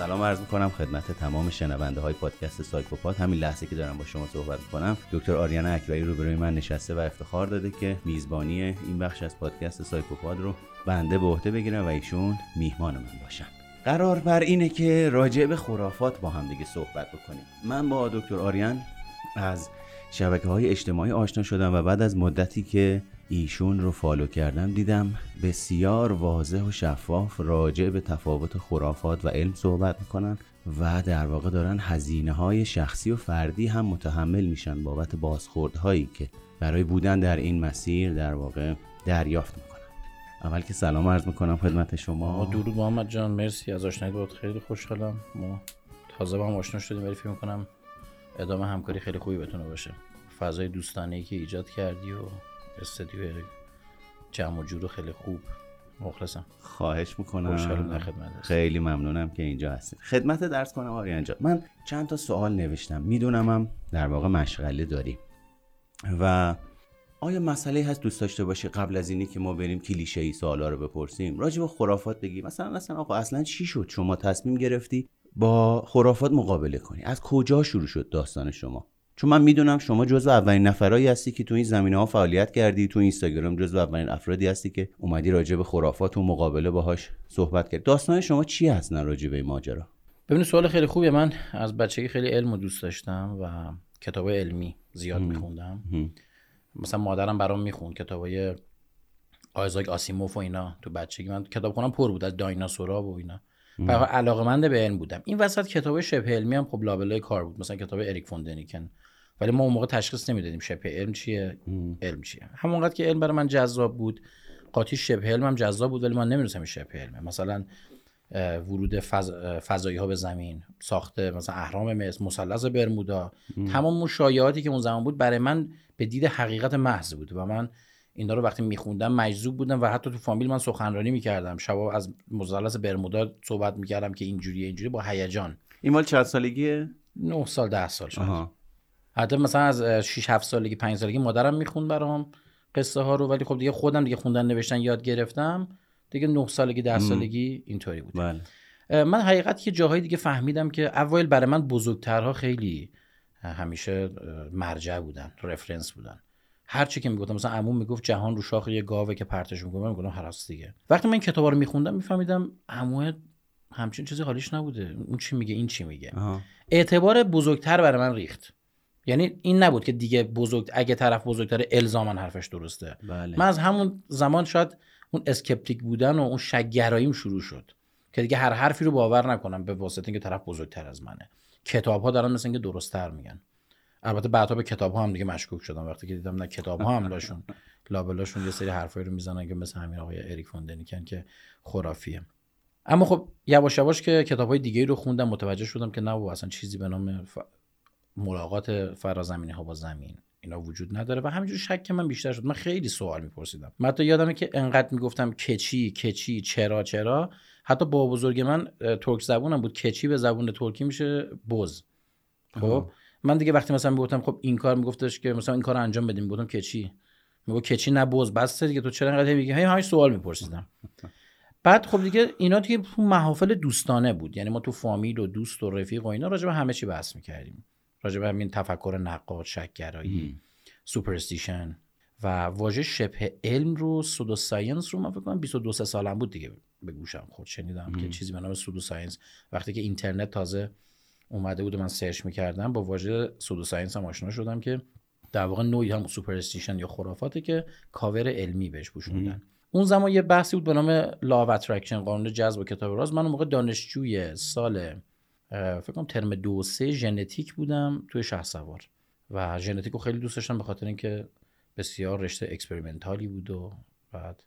سلام عرض می‌کنم خدمت تمام شنونده های پادکست سایکوپاد. همین لحظه که دارم با شما صحبت می‌کنم دکتر آرین اکبری روبروی من نشسته و افتخار داده که میزبانی این بخش از پادکست سایکوپاد رو بنده به عهده بگیرم و ایشون میهمان من باشن. قرار بر اینه که راجع به خرافات با هم دیگه صحبت بکنیم. من با دکتر آریان از شبکه های اجتماعی آشنا شدم و بعد از مدتی که ایشون رو follow کردم دیدم بسیار واضح و شفاف راجع به تفاوت خرافات و علم صحبت می‌کنن و در واقع دارن هزینه های شخصی و فردی هم متحمل میشن بابت بازخوردهایی که برای بودن در این مسیر در واقع دریافت می‌کنن. اول که سلام عرض می‌کنم خدمت شما. درود محمد جان مرسی از آشنایی بود خیلی خوشحالم. ما تازه با هم آشنا شدیم ولی فکر می‌کنم ادامه همکاری خیلی خوبی بتونه باشه. فضای دوستانه که ایجاد کردی و استودیو جمع و جور خیلی خوب. مخلصم. خواهش می‌کنم. خیلی ممنونم که اینجا هستید. خدمت درس کنم آریان جان من چند تا سوال نوشتم. میدونمم در واقع مشغله داری. و آیا مسئله هست دوست داشته باشی قبل از اینی که ما بریم کلیشه ای سوالا رو بپرسیم؟ راجع به خرافات بگی. مثلا مثلا آقا اصلا چی شد؟ شما تصمیم گرفتی با خرافات مقابله کنی. از کجا شروع شد داستان شما؟ چون من می‌دونم شما جزو اولین نفرایی هستی که تو این زمینه ها فعالیت کردی تو اینستاگرام جزو اولین افرادی هستی که اومدی راجع به خرافات و مقابله باهاش صحبت کرد داستان شما چی هست نه راجع به این ماجرا؟ ببینید سوال خیلی خوبیه. من از بچگی خیلی علم و دوست داشتم و کتاب علمی زیاد میخوندم. مثلا مادرم برام می‌خوند کتابای آیزاک آسیموف و اینا. تو بچگی من کتاب خونم پر بود از دایناسورا و اینا. علاقه به علم بودم. این وسط کتاب شبه علمی هم خب لابلای کار بود. مثلا کتاب اریک فوندنیکن. ولی ما اون موقع تشخیص نمی‌دادیم شبه علم چیه؟ علم چیه؟ همونقدر که علم برای من جذاب بود. قاطی شبه علم هم جذاب بود ولی من نمی‌دونستم شبه علمه. مثلا ورود فض... فضایی ها به زمین ساخته مثلا اهرام مصر مثلث برمودا. تمام شایعاتی که اون زمان بود برای من به دید حقیقت محض بود و من اینا رو وقتی میخوندم مجذوب بودم و حتی تو فامیل من سخنرانی می‌کردم. شباب از مثلث برمودا صحبت می‌کردم که اینجوری اینجوری با هیجان. این مال چند سالگیه؟ 9 سال 10 سال شد حتی مثلا از 6 7 سالگی 5 سالگی مادرم می‌خوند برام قصه ها رو ولی خب دیگه خودم دیگه خوندن نوشتن یاد گرفتم. دیگه 9 سالگی 10 سالگی اینطوری بود. بله. من حقیقت یه جاهای دیگه فهمیدم که اول برای من بزرگترها خیلی همیشه مرجع بودن رفرنس بودن. هر چی که می‌گفتم مثلا عموم می‌گفت جهان رو شاخ یه گاوه که پرتش می‌کنه من می‌گفتم هراس دیگه. وقتی من کتابا رو میخوندم میفهمیدم عمو همچین چیزی حالیش نبوده. اون چی میگه این چی میگه. اعتبار بزرگتر برای من ریخت. یعنی این نبود که دیگه بزرگ اگه طرف بزرگتر الزاما حرفش درسته. بله. من از همون زمان شاید اون اسکپتیک بودن و اون شگراییم شروع شد که دیگه هر حرفی رو باور نکنم به واسطه اینکه طرف بزرگتر از منه. کتاب ها دارن مثل اینکه درستتر میگن. البته بعدها به کتاب ها هم دیگه مشکوک شدم وقتی که دیدم نه کتاب ها هم داشون لابلاشون یه سری حرفایی رو می‌زنن که مثل همین آقای اریک فوندنیکن که خرافیه. اما خب یواش یواش که کتاب های دیگه رو خوندم متوجه شدم که نه اصلا چیزی به نام ملاقات فرازمینی ها با زمین. اینا وجود نداره. و همینجور شک من بیشتر شد. من خیلی سوال میپرسیدم. من حتی یادمه که انقدر می‌گفتم کچی کچی چرا چرا. حتی با بزرگ من ترک زبونم بود. کچی به زبون ترکی میشه؟ بز. خب؟ من دیگه وقتی مثلا می‌گفتم خب این کار میگفتش که مثلا این کار انجام بدیم گفتم کچی میگه کچی نه بز. بس دیگه. تو چرا انقدر میگی؟ همین سوال میپرسیدم. بعد خب دیگه اینا دیگه تو محافل دوستانه بود. یعنی ما تو فامیل و دوست و رفیق و اینا راجع به همه چی بحث می‌کردیم. راجع به همین تفکر نقاد شک‌گرایی superstition و واژه شبه علم رو pseudoscience رو من فکر کنم 22 سالم بود دیگه به گوشم خورد شنیدم که چیزی به نام pseudoscience. وقتی که اینترنت تازه اومده بود و من search می‌کردم با واژه pseudoscience هم آشنا شدم که در واقع نوعی هم superstition یا خرافاته که کاور علمی بهش پوشوندن اون زمان یه بحثی بود به نام law of attraction قانون جذب و کتاب راز من اون موقع دانشجوی سال فکر کنم ترم دو سه ژنتیک بودم توی شهسوار. و ژنتیک رو خیلی دوست داشتم به خاطر اینکه بسیار رشته experimental ی بود و بعد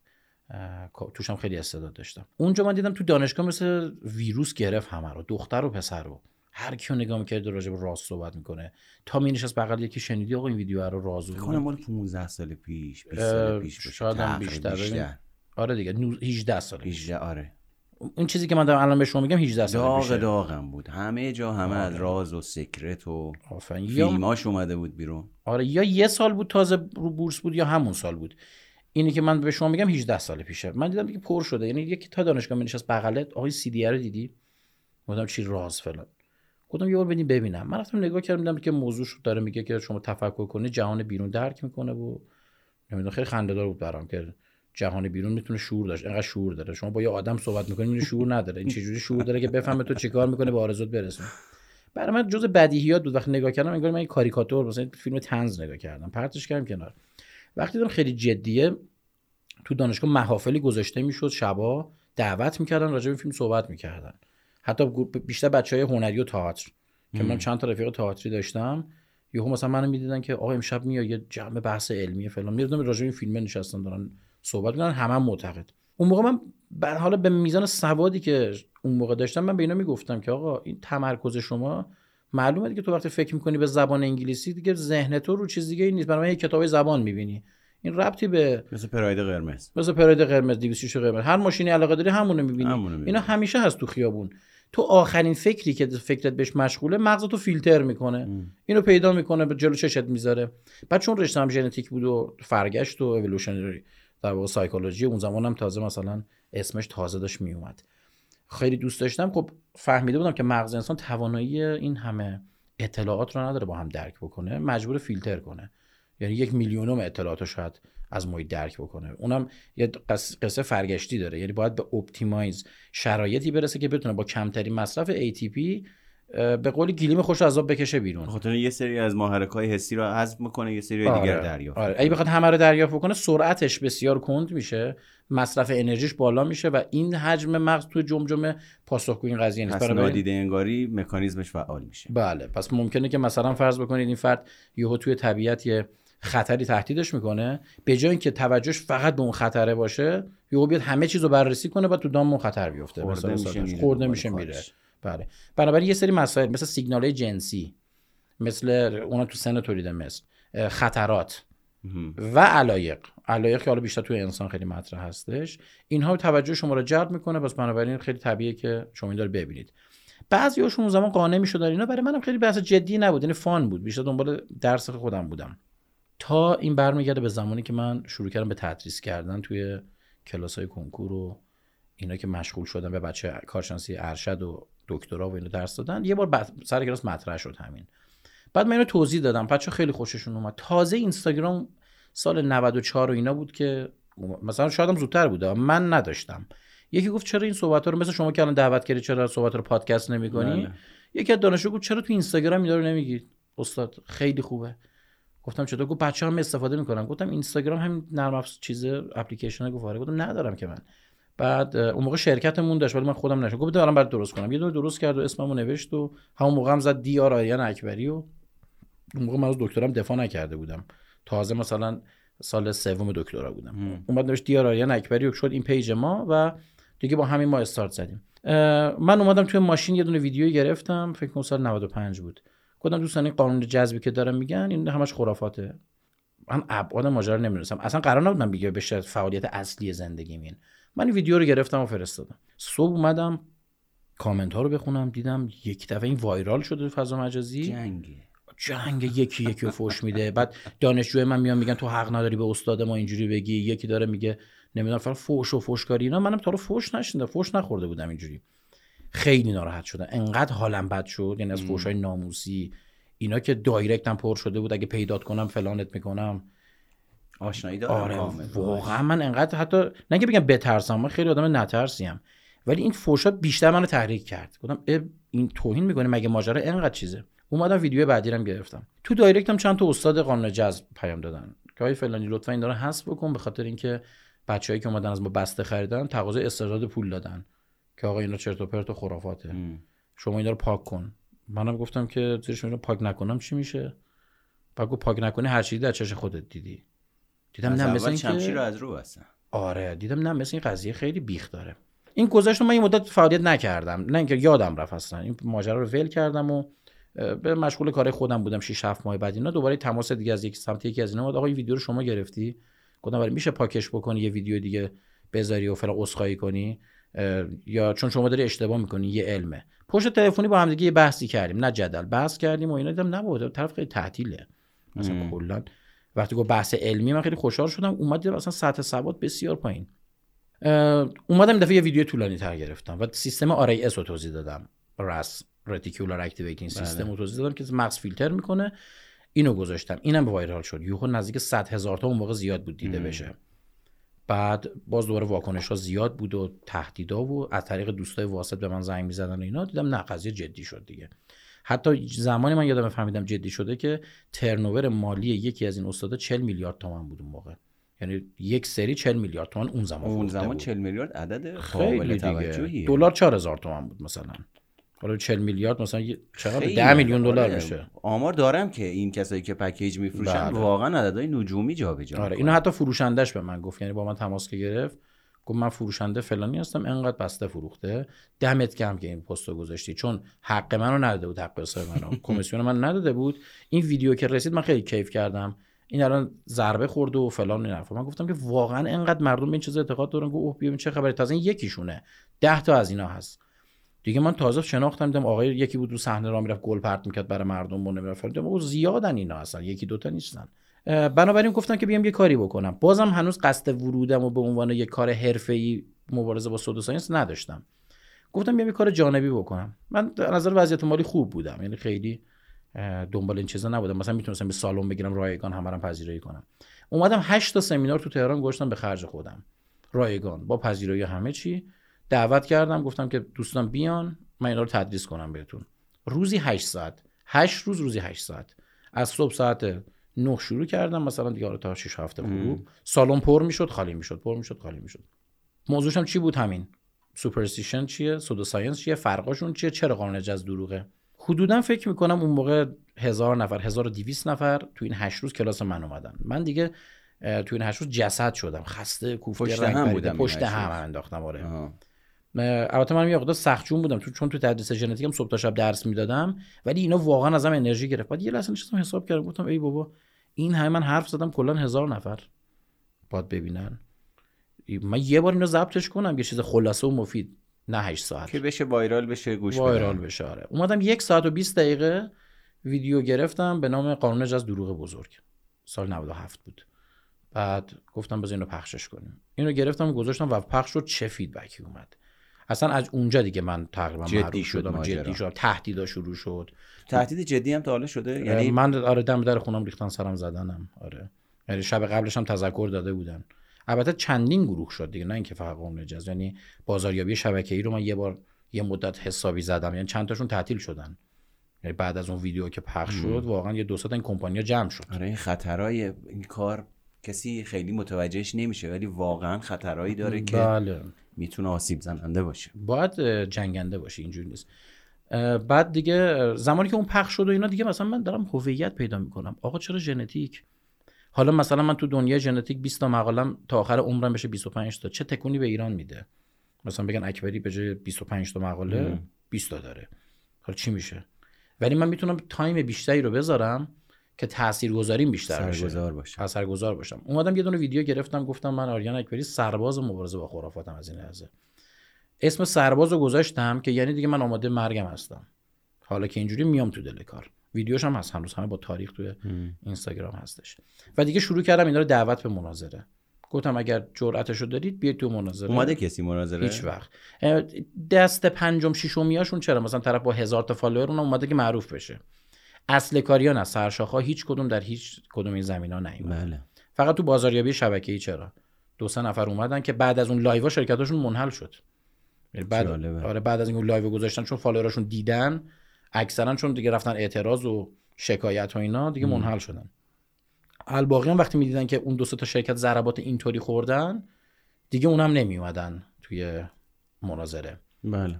توش هم خیلی استعداد داشتم. اونجا من دیدم تو دانشگاه مثل ویروس گرفت همه رو دختر و پسر رو. هر کیو نگاه می‌کرد راجع به راست صحبت می‌کنه. تا می نشست بغل یکی شنیدی آقا این ویدیو رو رازو کنه مال 15 سال پیش 20 سال پیش شاید هم بیشتر, بیشتر. آره دیگه 18 سال 18 آره. این چیزی که من دارم الان به شما میگم 18 سال داغ. داغم بود. همه جا همه از آره. راز و سکرت و فیلماش اومده بود بیرون. آره یا یه سال بود تازه رو بورس بود یا همون سال بود. اینی که من به شما میگم 18 سال پیشه. من دیدم دیگه پر شده. یعنی یکی تا دانشگاه می نشست بغلت آقای سی دی رو دیدی؟ گفتم چی راز فلان. گفتم یه بار بدین ببینم. من رفتم نگاه کردم دیدم که موضوع داره میگه که شما تفکر کنی جهان بیرون درک می‌کنه و نمی‌دونم خیلی خنده‌دار بود برام که جهان بیرون می‌تونه شعور داشت. اینقدر شعور داره. شما با یه آدم صحبت می‌کنی می‌دونی شعور نداره. این چجوری شعور داره که بفهمه تو چیکار می‌کنه به آرزوت برسونه برای من جز بدیهیات بود. وقتی نگاه کردم انگار من یه کاریکاتور مثلا فیلم تنز نگاه کردم. پرتش کردم کنار. وقتی دیدم خیلی جدیه تو دانشگاه محافلی گذاشته می‌شد. شبا دعوت می‌کردن راجع به فیلم صحبت می‌کردن. حتی بیشتر بچه های هنری و تئاتر. که من چند تا رفیق تئاتری داشتم. یهو مثلا منو می‌دیدن که آقا امشب میاد یه جمع بحث علمی فلان. میردم راجع به این فیلم نشستن دارن صحبت می‌کنن همه هم معتقد. اون موقع من بر حالا به میزان سوادی که اون موقع داشتم من به اینا می‌گفتم که آقا این تمرکز شما معلومه دیگه تو وقتی فکر می‌کنی به زبان انگلیسی دیگه ذهن تو رو چیز دیگه نیست. برای کتاب زبان می‌بینی. این ربطی به مثل پراید قرمز. مثل پراید قرمز 206 قرمز. هر ماشینی علاقه داری همونو می‌بینی. همونه اینا همیشه هست تو خیابون. تو آخرین فکری که فکرت بهش مشغوله مغز تو فیلتر می‌کنه. اینو پیدا می‌کنه به جلو چشت می‌ذاره. بعد چون رشته هم ژنتیک بود و فرگشت و evolutionary در واقع سایکولوژی اون زمان هم تازه مثلا اسمش تازه داشت میومد. خیلی دوست داشتم. خب فهمیده بودم که مغز انسان توانایی این همه اطلاعات رو نداره با هم درک بکنه. مجبور فیلتر کنه. یعنی یک میلیونم اطلاعات رو شاید از محیط درک بکنه. اونم یه قصه فرگشتی داره. یعنی باید به optimize شرایطی برسه که بتونه با کمترین مصرف ATP به قول گلیم خودش از آب بکشه بیرون. خاطر یه سری از محرک های حسی رو حذف می‌کنه یه سری آره. دیگر دریافت آره. اگه بخواد همه رو دریافت بکنه سرعتش بسیار کند میشه مصرف انرژیش بالا میشه و این حجم مغز توی جمجمه پاسخگوی این قضیه نیست. برای نادیده انگاری مکانیزمش فعال میشه. بله پس ممکنه که مثلا فرض بکنید این فرد یهو توی طبیعت یه خطری تهدیدش می‌کنه به جای اینکه توجهش فقط به اون خطره باشه یهو بیاد همه چیز رو بررسی کنه و تو دام اون خطر بیفته. خورده میشه میره بله. بنابراین یه سری مسائل مثل سیگنال جنسی مثل اونا تو سن تولید مثل خطرات و علایق. علایق که حالا بیشتر توی انسان خیلی مطرح هستش. اینها توجه شما رو جلب می‌کنه پس بنابراین خیلی طبیعیه که شما این داره ببینید. بعضی هاشون زمان قانع می‌شدن اینا برای منم خیلی بحث جدی نبود یعنی فان بود. بیشتر دنبال درس خودم بودم. تا این برمیگرده به زمانی که من شروع کردم به تدریس کردن توی کلاس های کنکور و اینا که مشغول شدن به بچه کارشناسی ارشد و دکترا و اینو درس دادن. یه بار سر کلاس مطرح شد همین. بعد من اینو توضیح دادم. بچه خیلی خوششون اومد. تازه اینستاگرام سال 94 و اینا بود که مثلا شاید زودتر بوده. من نداشتم. یکی گفت چرا این صحبت رو مثل شما که الان دعوت کردی چرا صحبت رو پادکست نمی‌کنی؟ بله. یکی از دانشجو گفت چرا تو اینستاگرام اینا رو نمیگید استاد خیلی خوبه. گفتم چطور؟ گفت بچه هم استفاده می‌کنن. گفتم اینستاگرام همین نرم افزار چیز اپلیکیشن گفت آره. گفتم ندارم که من. بعد اون موقع شرکتمون داشت ولی من خودم نشون گفت دارم برات درست کنم. یه دونه درست کرد و اسممو نوشت و همون موقع هم زد دی آر آریان اکبری و اون موقع من از دکترام دفاع نکرده بودم. تازه مثلا سال سوم دکترا بودم. اومد نوشت DR آریان اکبری و شد این page ما و دیگه با همین ما استارت زدیم. من اومدم توی ماشین یه دونه ویدیو گرفتم. فکر کنم سال 95 بود. گفتم دوستان این قانون جذبی که دارم میگن این همش خرافاته. من ابعاد ماجرا نمی‌دونستم. اصلا قرار نبود من بگم بشه فعالیت اصلی زندگی main من این ویدیو رو گرفتم و فرستادم. صبح اومدم کامنت ها رو بخونم دیدم یک دفعه این viral شده فضا مجازی. جنگه. جنگ یکی یکی رو فوش میده. بعد دانشجوی من میان میگن تو حق نداری به استاد ما اینجوری بگی. یکی داره میگه نمی‌دونم فقط فوش و فوشکاری اینا منم تا رو فوش نشیندم. فوش نخورده بودم اینجوری. خیلی ناراحت شدم. انقدر حالم بد شد. یعنی از فوشای ناموسی. اینا که دایرکتم پر شده بود. اگه پیدات کنم فلانت می‌کنم. آشنایی دارم آره واقعا. من انقدر حتی نه که بگم بترسم من خیلی آدم نترسیم ولی این فوشا بیشتر منو تحریک کرد. گفتم این توهین می‌کنه مگه ماجرا انقدر چیزه؟ اومدم ویدیو بعدی رو گرفتم. تو دایرکتم چند تا استاد قانون جذب پیام دادن. که های فلانی لطفا این داره حذف بکن به خاطر اینکه بچه‌ای که اومدن از ما بسته خریدن تقاضای استرداد پول دادن. که آقا اینا چرت و پرت و خرافاته. شما اینا رو پاک کن. منم گفتم که زیرش اینو پاک نکنم چی میشه؟ بعد گفت پاک نکنی هر چیزی در چش خودت دیدی. دیدم نه مثل اینکه رو از رو هستن آره دیدم نه مثل این قضیه خیلی بیخ داره. این گذشت من این مدت فعالیت نکردم. نه اینکه یادم رفت اصلا. این ماجرا رو ول کردم و به مشغول کار خودم بودم 6 7 ماه بعد اینا. دوباره تماس دیگه از یک سمت یکی از اینا اومد. آقا این ویدیو رو شما گرفتی؟ گفتم ولی میشه پاکش بکنی یه ویدیو دیگه بذاری و فلان اسخایی کنی؟ یا چون شما داری اشتباه می‌کنی یه علمه. پشت تلفنی با هم دیگه یه بحثی کردیم. نه جدل بحث کردیم و اینا. دیدم نبود طرف خیلی تعطیله. مثلا کلا وقتی گفت بحث علمی من خیلی خوشحال شدم. اومد دیدم اصلا سطح سواد بسیار پایین. اومدم دفعه یه ویدیو طولانی تر گرفتم و سیستم RAS رو توضیح دادم. RAS reticular activating system رو توضیح دادم که مغز فیلتر می‌کنه. اینو گذاشتم. اینم viral شد. یهو نزدیک 100 هزار تا اون موقع زیاد بود دیده بشه. بعد باز دوباره واکنش ها زیاد بود و تهدیدا و از طریق دوستای واسط به من زنگ می‌زدن و اینا. دیدم نه قضیه جدی شد دیگه. حتی زمانی من یادم فهمیدم جدی شده که turnover مالی یکی از این استادا 40 میلیارد تومان بود اون موقع یعنی یک سری 40 میلیارد تومان اون زمان اون زمان بود. 40 میلیارد عدد خیلی دیگه توجهیه دلار 4000 تومان بود مثلا حالا 40 میلیارد مثلا چقدر خیلی. 10 میلیون دلار آره. میشه آمار دارم که این کسایی که پکیج میفروشن بله. واقعا عددهای نجومی جابجا آره. اینو حتی فروشندش به من گفت یعنی با من تماس که گرفت گفت من فروشنده فلانی هستم انقدر بسته فروخته. دمت گرم که این پستو گذاشتی چون حق منو نداده بود حق حساب منو. کمیسیون من نداده بود. این ویدیو که رسید من خیلی کیف کردم. این الان ضربه خورده و فلان این حرفا. من گفتم که واقعا انقدر مردم به این چیز اعتقاد دارن که اوه ببین چه خبره. تازه این یکیشونه. ده تا از اینا هست. دیگه من تازه شناختم دیدم آقای یکی بود رو صحنه را می‌رفت گل پرت می‌کرد برای مردم و نمی‌رفت. دیدم او زیادن اینا اصلا. یکی دوتا نیستن. بنابراین گفتم که بیام یه کاری بکنم. بازم هنوز قصد ورودم و به عنوان یه کار حرفه‌ای مبارزه با سود و ساینس نداشتم. گفتم بیام یه کار جانبی بکنم. من در نظر وضعیت مالی خوب بودم یعنی خیلی دنبال این چیزا نبودم. مثلا می‌تونستم یه سالن بگیرم رایگان همه رو پذیرایی کنم. اومدم 8 تا سمینار تو تهران گذاشتم به خرج خودم. رایگان با پذیرایی همه چی. دعوت کردم گفتم که دوستان بیان من اینا رو تدریس کنم بهتون. روزی 8 ساعت. 8 روز روزی 8 ساعت. از صبح ساعت 9 شروع کردم مثلا دیگه آره تا 6 7 غروب سالن پر می‌شد خالی می‌شد پر می‌شد خالی می‌شد. موضوعش هم چی بود همین؟ superstition چیه؟ pseudoscience چیه؟ فرقاشون چیه؟ چرا قانون جذب دروغه؟ حدودا فکر می‌کنم اون موقع هزار نفر 1200 نفر تو این 8 روز کلاس من اومدن. من دیگه تو این 8 روز جسد شدم. خسته کوفته هم. بودم پشت هم. انداختم آره. آها. البته من یه مقدار سختجون بودم. تو چون تو تدریس ژنتیکم صبح تا شب درس می‌دادم ولی اینا واقعا ازم انرژی گرفت. بعد یه لحظه نشستم حساب کردم گفتم ای بابا این همه من حرف زدم کلا هزار نفر باید ببینن. من یه بار اینو ضبطش کنم یه چیز خلاصه و مفید. نه 8 ساعت. که بشه وایرال بشه گوش وایرال. بشه آره. اومدم یک ساعت و 20 دقیقه ویدیو گرفتم به نام قانون جز دروغ بزرگ. سال 97 بود. بعد گفتم بذار اینو پخشش کنیم. اینو گرفتم و گذاشتم و پخش شد چه فیدبکی اومد. اصلا از اونجا دیگه من تقریبا جدی شد شدم. جدی شدم. تهدیدا شروع شد. تهدید جدی هم تا حالا شده؟ یعنی من آره دم در خونم ریختن سرم زدنم. آره. یعنی شب قبلش هم تذکر داده بودن. البته چندین گروه شد دیگه نه اینکه فقط قوم نجز یعنی بازاریابی شبکه‌ای رو من یه بار یه مدت حسابی زدم. یعنی چند تاشون تعطیل شدن. یعنی بعد از اون ویدیو که پخش شد واقعا یه دو تا این کمپانیا جمع شد. آره این خطرهای این کار کسی خیلی متوجهش نمیشه ولی واقعا خطرهایی داره که بله. می‌تونه آسیب زننده باشه. باید جنگنده باشی اینجوری نیست. بعد دیگه زمانی که اون پخش شد و اینا دیگه مثلا من دارم هویت پیدا می‌کنم. آقا چرا ژنتیک؟ حالا مثلا من تو دنیای ژنتیک 20 تا مقالم تا آخر عمرم بشه 25 تا. چه تکونی به ایران میده؟ مثلا بگن اکبری به جای 25 تا مقاله ام. 20 تا داره. حالا چی میشه؟ ولی من می‌تونم time بیشتری رو بذارم که تاثیرگذاریم بیشتر سرگزار باشه اثرگذار باشم. اومدم یه دونه ویدیو گرفتم گفتم من آرین اکبری سرباز مبارزه با خرافاتم از این لحظه. اسم سرباز رو گذاشتم که یعنی دیگه من آماده مرگم هستم. حالا که اینجوری میام تو دل کار. ویدیوش هم هست. هنوز هم با تاریخ توی ام. اینستاگرام هستش. و دیگه شروع کردم اینا رو دعوت به مناظره. گفتم اگر جرأتشو دارید بیاید تو مناظره. اومده کسی مناظره؟ هیچ وقت. دست پنجم ششمیاشون چرا؟ مثلا طرف با هزار تا follower اونم اومده که معروف بشه. اصل کاریا نه. سرشاخه هیچ کدوم در هیچ کدوم این زمینه ها بله. فقط تو بازاریابی شبکه‌ای چرا؟ دو سه نفر اومدن که بعد از اون live شرکتاشون منحل شد. یعنی بعد جالبه. آره بعد از این live گذاشتن چون follower اشون دیدن اکثرا چون دیگه رفتن اعتراض و شکایت و اینا دیگه منحل شدن. الباقی هم وقتی می‌دیدن که اون دو تا شرکت ضربات اینطوری خوردن دیگه اونم نمی اومدن توی مناظره. بله.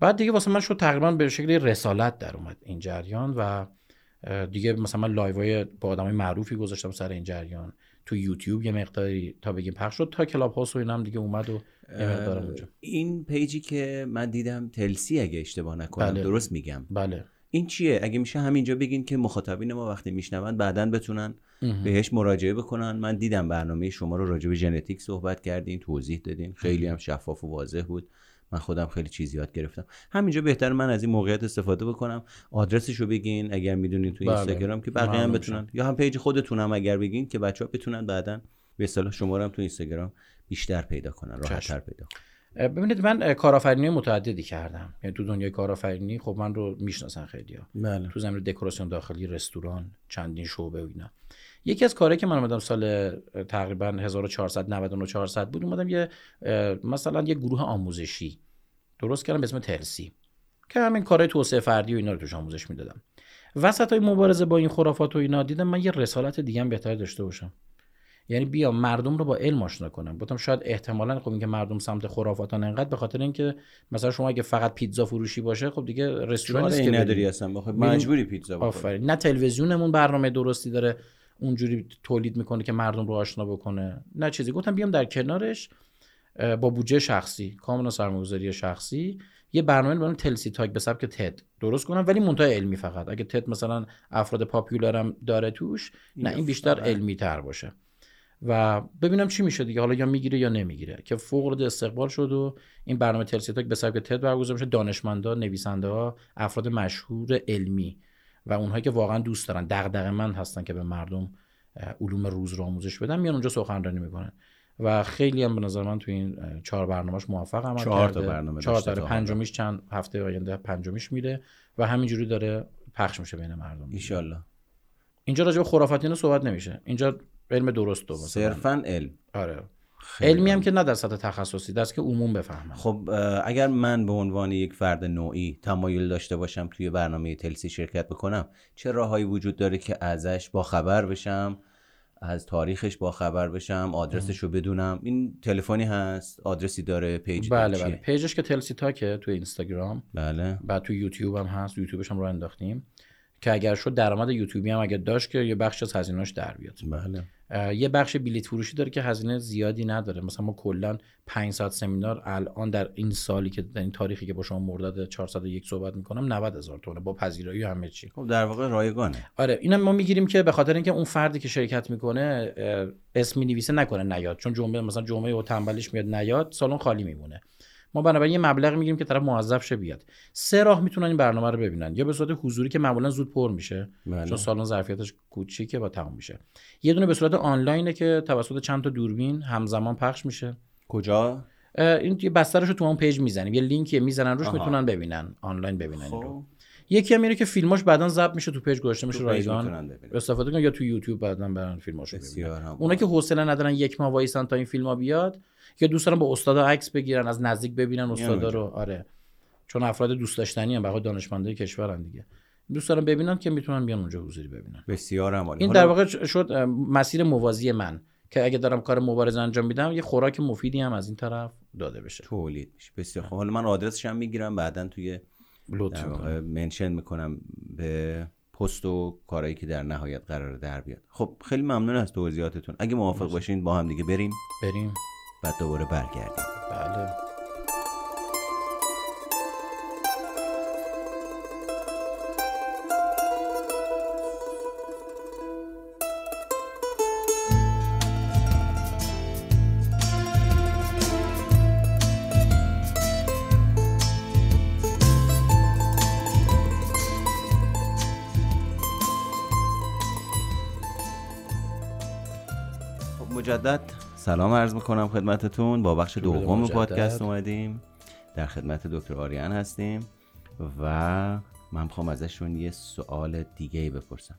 بعد دیگه واسه من شد تقریبا به شکلی رسالت در اومد این جریان و دیگه مثلا من live های با آدمای معروفی گذاشتم سر این جریان. تو یوتیوب یه مقداری تا بگیم پخش شد تا کلاب هاوس و اینم دیگه اومد و اونجا. این page ی که من دیدم تلسی اگه اشتباه نکنم بله. درست میگم؟ بله. این چیه؟ اگه میشه همینجا بگین که مخاطبین ما وقتی میشنون بعدا بتونن. بهش مراجعه بکنن. من دیدم برنامه شما رو راجع به ژنتیک صحبت کردین توضیح دادین. خیلی هم شفاف و واضح بود. من خودم خیلی چیز یاد گرفتم. همینجا بهتر من از این موقعیت استفاده بکنم. آدرسشو بگین اگر می‌دونین تو بله. اینستاگرام که بقیه هم بتونن. یا هم page خودتونم اگر بگین که بچه ها بتونن بعدا به اصطلاح شما رو هم تو اینستاگرام بیشتر پیدا کنن راحتتر پیدا کنن. ببینید من کارآفرینی متعددی کردم. یعنی تو دنیای کارآفرینی خب من رو می‌شناسن خیلی ها. بله. تو زمین دکوراسیون داخلی رستوران چندین شعبه و اینا. یکی از کارهایی که من اومدم سال تقریبا 1499 400 بود اومدم یه مثلا یه گروه آموزشی درست کردم به اسم تلسی که همین کارهای توسعه فردی و اینا رو توش آموزش می‌دادم. وسط های مبارزه با این خرافات و اینا دیدم من یه رسالت دیگه هم بهتر داشته باشم. یعنی بیا مردم رو با علم آشنا کنم. گفتم شاید احتمالا خب اینکه مردم سمت خرافاتان انقدر به خاطر اینکه مثلا شما اگه فقط پیتزا فروشی باشه خب دیگه رستوران نیست که نداری اصلا بخوای مجبوری پیتزا بخوری. آفرین. نه تلویزیونمون برنامه درستی داره. اونجوری تولید می‌کنه که مردم رو آشنا بکنه. نه چیزی. گفتم بیام در کنارش با بودجه شخصی کاملا سرمایه‌گذاری شخصی. یه برنامه به تلسی تاک به سبک تد. درست کنم؟ ولی منتهای علمی فقط. اگه تد مثلا افراد پاپیولارم داره توش نه این بیشتر علمی تر باشه. و ببینم چی میشه دیگه. حالا یا می‌گیره یا نمی‌گیره. که فوق العاده استقبال شد و این برنامه تلسی تاک به سبک تد برگزار میشه. دانشمندا نویسنده ها افراد مشهور علمی. و اونهایی که واقعا دوست دارن دغدغه من هستن که به مردم علوم روز رو آموزش بدن میان اونجا سخنرانی می‌کنن. و خیلی هم به نظر من تو این چهار برنامهش موفق عمل چهار تا برنامه چهار تا پنجمیش چند هفته آینده پنجمیش میره و همینجوری داره پخش میشه بین مردم. ان اینجا راجع به خرافات اینو صحبت نمیشه. اینجا علم درست دو صرفا علم. آره. علمی هم که نه در سطح تخصصی دست که عموم بفهمن. خب اگر من به عنوان یک فرد نوعی تمایل داشته باشم توی برنامه تلسی شرکت بکنم چه راههایی وجود داره که ازش با خبر بشم از تاریخش با خبر بشم آدرسش رو بدونم؟ این تلفنی هست؟ آدرسی داره؟ page بله بله. page ش که تلسی تاکه توی اینستاگرام. بله. بعد تو یوتیوب هم هست. یوتیوبش هم رو انداختیم. که اگر شد درآمد یوتیوبی هم اگر داشت که یه بخش از هزینه‌اش در بیاد. بله. یه بخش بلیت فروشی داره که هزینه زیادی نداره. مثلا ما کلا 5 ساعت سمینار الان در این سالی که در این تاریخی که با شما مرداد 401 صحبت می‌کنم 90 هزار تومه با پذیرایی و همه چی. خب در واقع رایگانه. آره اینم ما می‌گیریم که به خاطر اینکه اون فردی که شرکت می‌کنه اسم نویسه نکنه نیاد. چون جمعه مثلا جمعه و تنبلیش میاد نیاد سالن خالی میمونه. ما بنابراین یه مبلغ می‌گیریم که طرف موظف شه بیاد. سه راه می‌تونن این برنامه رو ببینن. یا به صورت حضوری که معمولا زود پر میشه. بله. چون سالن ظرفیتش کوچیکه با تمام میشه. یه دونه به صورت آنلاینه که توسط چند تا دوربین همزمان پخش میشه. کجا؟ این یه بسترش رو تو اون page می‌زنیم. یه لینکی می‌زنن روش می‌تونن ببینن. آنلاین ببینن خب. یکی هم میره که فیلماش بعدا ضبط میشه تو page گذاشته میشه رایگان. استفاده کنن یا تو یوتیوب بعدا برن فیلماشو ببینن. اونا که حوصله ندارن یک ماه وایسن تا این فیلم بیاد که دوست دارن با استادا عکس بگیرن از نزدیک ببینن استادا رو. آره. چون افراد دوست داشتنی هم بخاطر دانشمندای کشورن دیگه. دوست دارن ببینن که می‌تونن بیان اونجا حضوری ببینن. بسیار عالی این در واقع شد مسیر موازی من که اگه دارم کار مبارزه انجام میدم یه خوراک مفیدی هم از این طرف داده بشه. تولید میشه. بسیار خب. حالا من آدرسش هم می‌گیرم بعدا توی منشن می‌کنم به پست و کارهایی که در نهایت قرار در بیاد. خب خیلی ممنون از توضیحاتتون. اگه موافق باشین با هم دیگه بریم. بریم. بعد دوباره برگردیم. بله. خب، مجدد سلام عرض می‌کنم خدمتتون. با بخش دوم پادکست اومدیم. در خدمت دکتر آریان هستیم و من می‌خوام ازشون یه سوال دیگه بپرسم.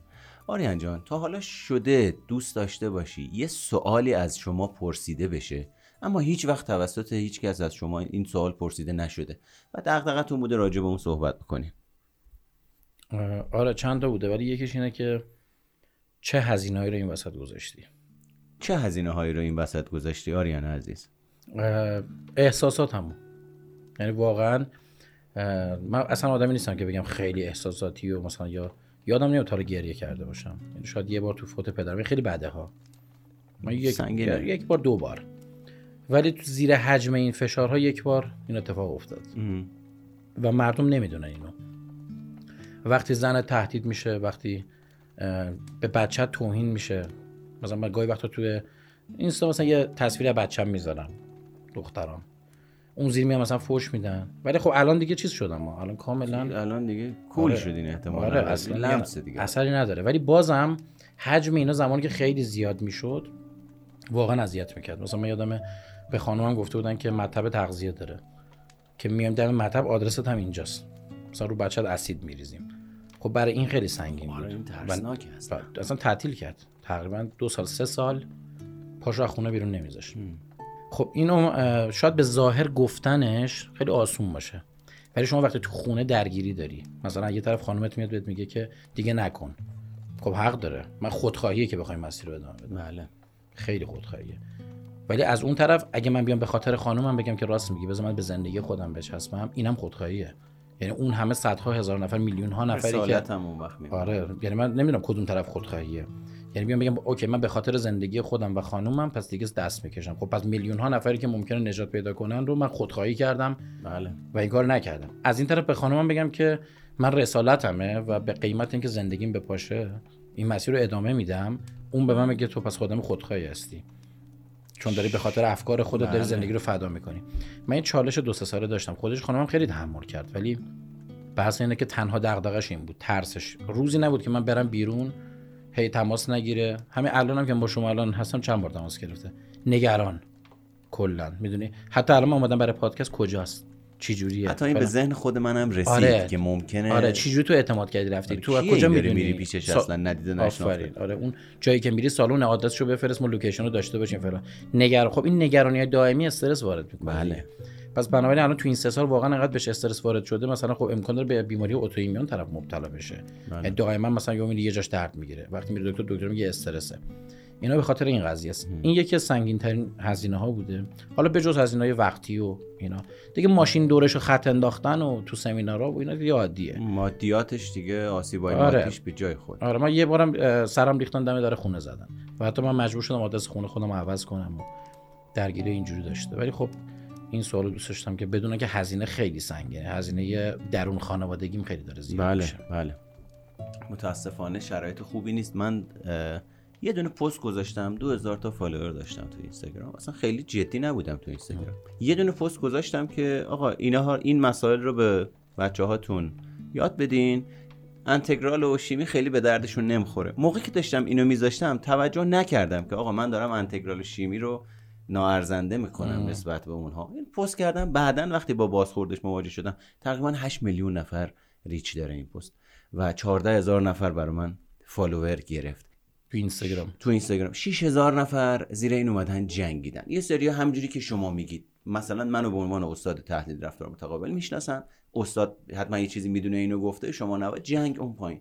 آریان جان تا حالا شده دوست داشته باشی یه سوالی از شما پرسیده بشه اما هیچ وقت توسط هیچ کس از شما این سوال پرسیده نشده و دقدقتون بوده راجع به اون صحبت بکنیم آره چند تا بوده ولی یکیش اینه که چه هزینه‌ای رو این وسط گذاشتی؟ چه هزینه هایی رو این وسط گذاشتی آریان عزیز؟ احساسات همون. یعنی واقعا من اصلا آدمی نیستم که بگم خیلی احساساتی و مثلا یا یادم نمیاد تا گریه کرده باشم. یعنی شاید یه بار تو فوت پدرم خیلی بده ها. من یک, یک بار دو بار. ولی تو زیر حجم این فشارها یک بار این اتفاق افتاد. و مردم نمی‌دونن اینو. وقتی زن تهدید میشه وقتی به بچه توهین میشه. مثلا من گاهی وقتا توی اینستا مثلا یه تصویر بچم می‌ذارم دختران. اون زیر میام مثلا فوش میدن. ولی خب الان دیگه چیز شدم ما. الان کاملا الان دیگه کول آره. شدین احتمالاً. آره اصلا دیگه. اثری نداره. ولی بازم حجم اینا زمانی که خیلی زیاد می‌شد واقعا اذیت می‌کرد. مثلا من یادم به خانومم گفته بودن که مطب تغذیه داره. که میایم دم مطب آدرست هم اینجاست. مثلا رو بچت اسید میریزیم. خب برای این خیلی سنگین آره، بود. این اصلا. و اصلا تعطیل کرد. تقریبا دو سال سه سال پاش از خونه بیرون نمیذاشت. خب اینو شاید به ظاهر گفتنش خیلی آسون باشه. ولی شما وقتی تو خونه درگیری داری مثلا یه طرف خانومت میاد بهت میگه که دیگه نکن. خب حق داره. من خودخواهیه که بخوایم مسیر رو ادامه بدم. بله. خیلی خودخواهیه. ولی از اون طرف اگه من بیام به خاطر خانومم بگم که راست میگی بذار من به زندگی خودم بچسبم اینم خودخواهیه. یعنی اون همه صدها هزار نفر میلیون ها نفری که اون وقت آره یعنی من نمی‌دونم کدوم طرف خودخواهیه. یعنی بیام بگم اوکی من به خاطر زندگی خودم و خانومم پس دیگه دست می‌کشم. خب پس میلیون ها نفری که ممکنه نجات پیدا کنن رو من خودخواهی کردم بله. و این کار نکردم. از این طرف به خانومم بگم که من رسالتمه و به قیمت اینکه زندگیم بپاشه این مسیر رو ادامه میدم. اون به من میگه تو پس خودم خودخواهی هستی. چون داری به خاطر افکار خودت داری بله. زندگی رو فدا می‌کنی. من این چالش دو سه ساله داشتم. خودش خانمم خیلی تحمل کرد. ولی بحث اینه که تنها دغدغش این بود. ترسش. روزی نبود که من برم بیرون هی تماس نگیره. همین الانم که با شما الان هستم چند بار تماس گرفته. نگران. کلا. می‌دونی؟ حتی الان من اومدم برای پادکست کجاست؟ چی جوریه؟ حتی این به ذهن خود منم رسید آره. که ممکنه آره. چی جوری تو اعتماد کردی رفتی؟ تو از کجا می‌دونی؟ میری پیشش سا- اصلا؟ ندیده نشناخته. آفرین. آره. اون جایی که میری سالن آدرسشو بفرست ما لوکیشن رو داشته باشیم فلان. نگران خب این نگرانی دائمی استرس وارد می‌کنه. بله. پس بنابراین الان تو این سه سال واقعا انقدر بهش استرس وارد شده مثلا خب امکان داره به بیماری اتوایمیون طرف مبتلا بشه. بله. یعنی دائما مثلا یه یه جاش درد می‌گیره. وقتی میره دکتر دکتر میگه استرسه. اینا به خاطر این قضیه است. این یکی از سنگین ترین هزینه ها بوده. حالا به جز هزینه های وقتی و اینا. دیگه ماشین دورش رو خط انداختن و تو سمینارها و اینا دیگه عادیه. مادیاتش دیگه آسیبای آره. مادیش به جای خود. آره من یه بارم سرم ریختن دم در خونه زدن. و حتی من مجبور شدم آدرس خونه خودم عوض کنم و درگیری اینجوری داشته. ولی خب این سوالو دوست داشتم که بدونن که هزینه خیلی سنگینه هزینه درون خانوادگیم خیلی داره زیاد بله میشه. بله. متاسفانه شرایط خوبی نیست. من یه دونه پست گذاشتم دو هزار تا فالوور داشتم تو اینستاگرام. اصلا خیلی جدی نبودم تو اینستاگرام. یه دونه پست گذاشتم که آقا اینها این مسائل رو به بچه هاتون یاد بدین. انتگرال و شیمی خیلی به دردشون نمی‌خوره. موقعی که داشتم اینو میذاشتم توجه نکردم که آقا من دارم انتگرال و شیمی رو ناارزنده می‌کنم نسبت به اونها. این پست کردم بعدا وقتی با بازخوردش مواجه شدم تقریبا 8 میلیون نفر ریچ داره این پست و 14 هزار نفر برای من فالوور گرفت. تو اینستاگرام. تو اینستاگرام. 6 هزار نفر زیر این اومدن جنگیدن. یه سری همجوری که شما میگید. مثلا منو به عنوان استاد تحلیل رفتار متقابل می‌شناسن. استاد حتما یه چیزی می‌دونه اینو گفته شما نباید. جنگ اون پایین.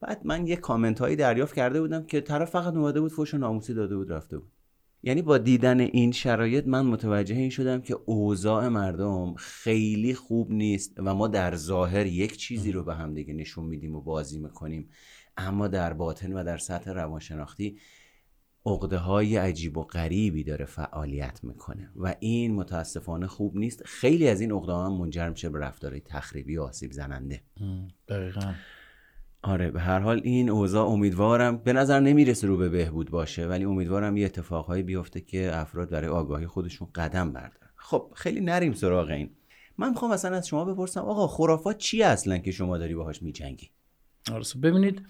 بعد من یه کامنت هایی دریافت کرده بودم که طرف فقط اومده بود فوش ناموسی داده بود رفته بود. یعنی با دیدن این شرایط من متوجه این شدم که اوضاع مردم خیلی خوب نیست و ما در ظاهر یک چیزی رو به هم دیگه نشون میدیم و بازی می‌کنیم. اما در باطن و در سطح روانشناختی عقده های عجیب و غریبی داره فعالیت می‌کنه و این متاسفانه خوب نیست. خیلی از این عقده هم منجر میشه به رفتارهای تخریبی و آسیب زننده. دقیقا. آره به هر حال این اوضاع امیدوارم به نظر نمی‌رسه رو به بهبود باشه ولی امیدوارم یه اتفاقهایی بیفته که افراد برای آگاهی خودشون قدم بردارن. خب خیلی نریم سراغ این. من می‌خوام مثلا از شما بپرسم آقا خرافات چیه اصلا که شما داری باهاش میجنگی؟ آره ببینید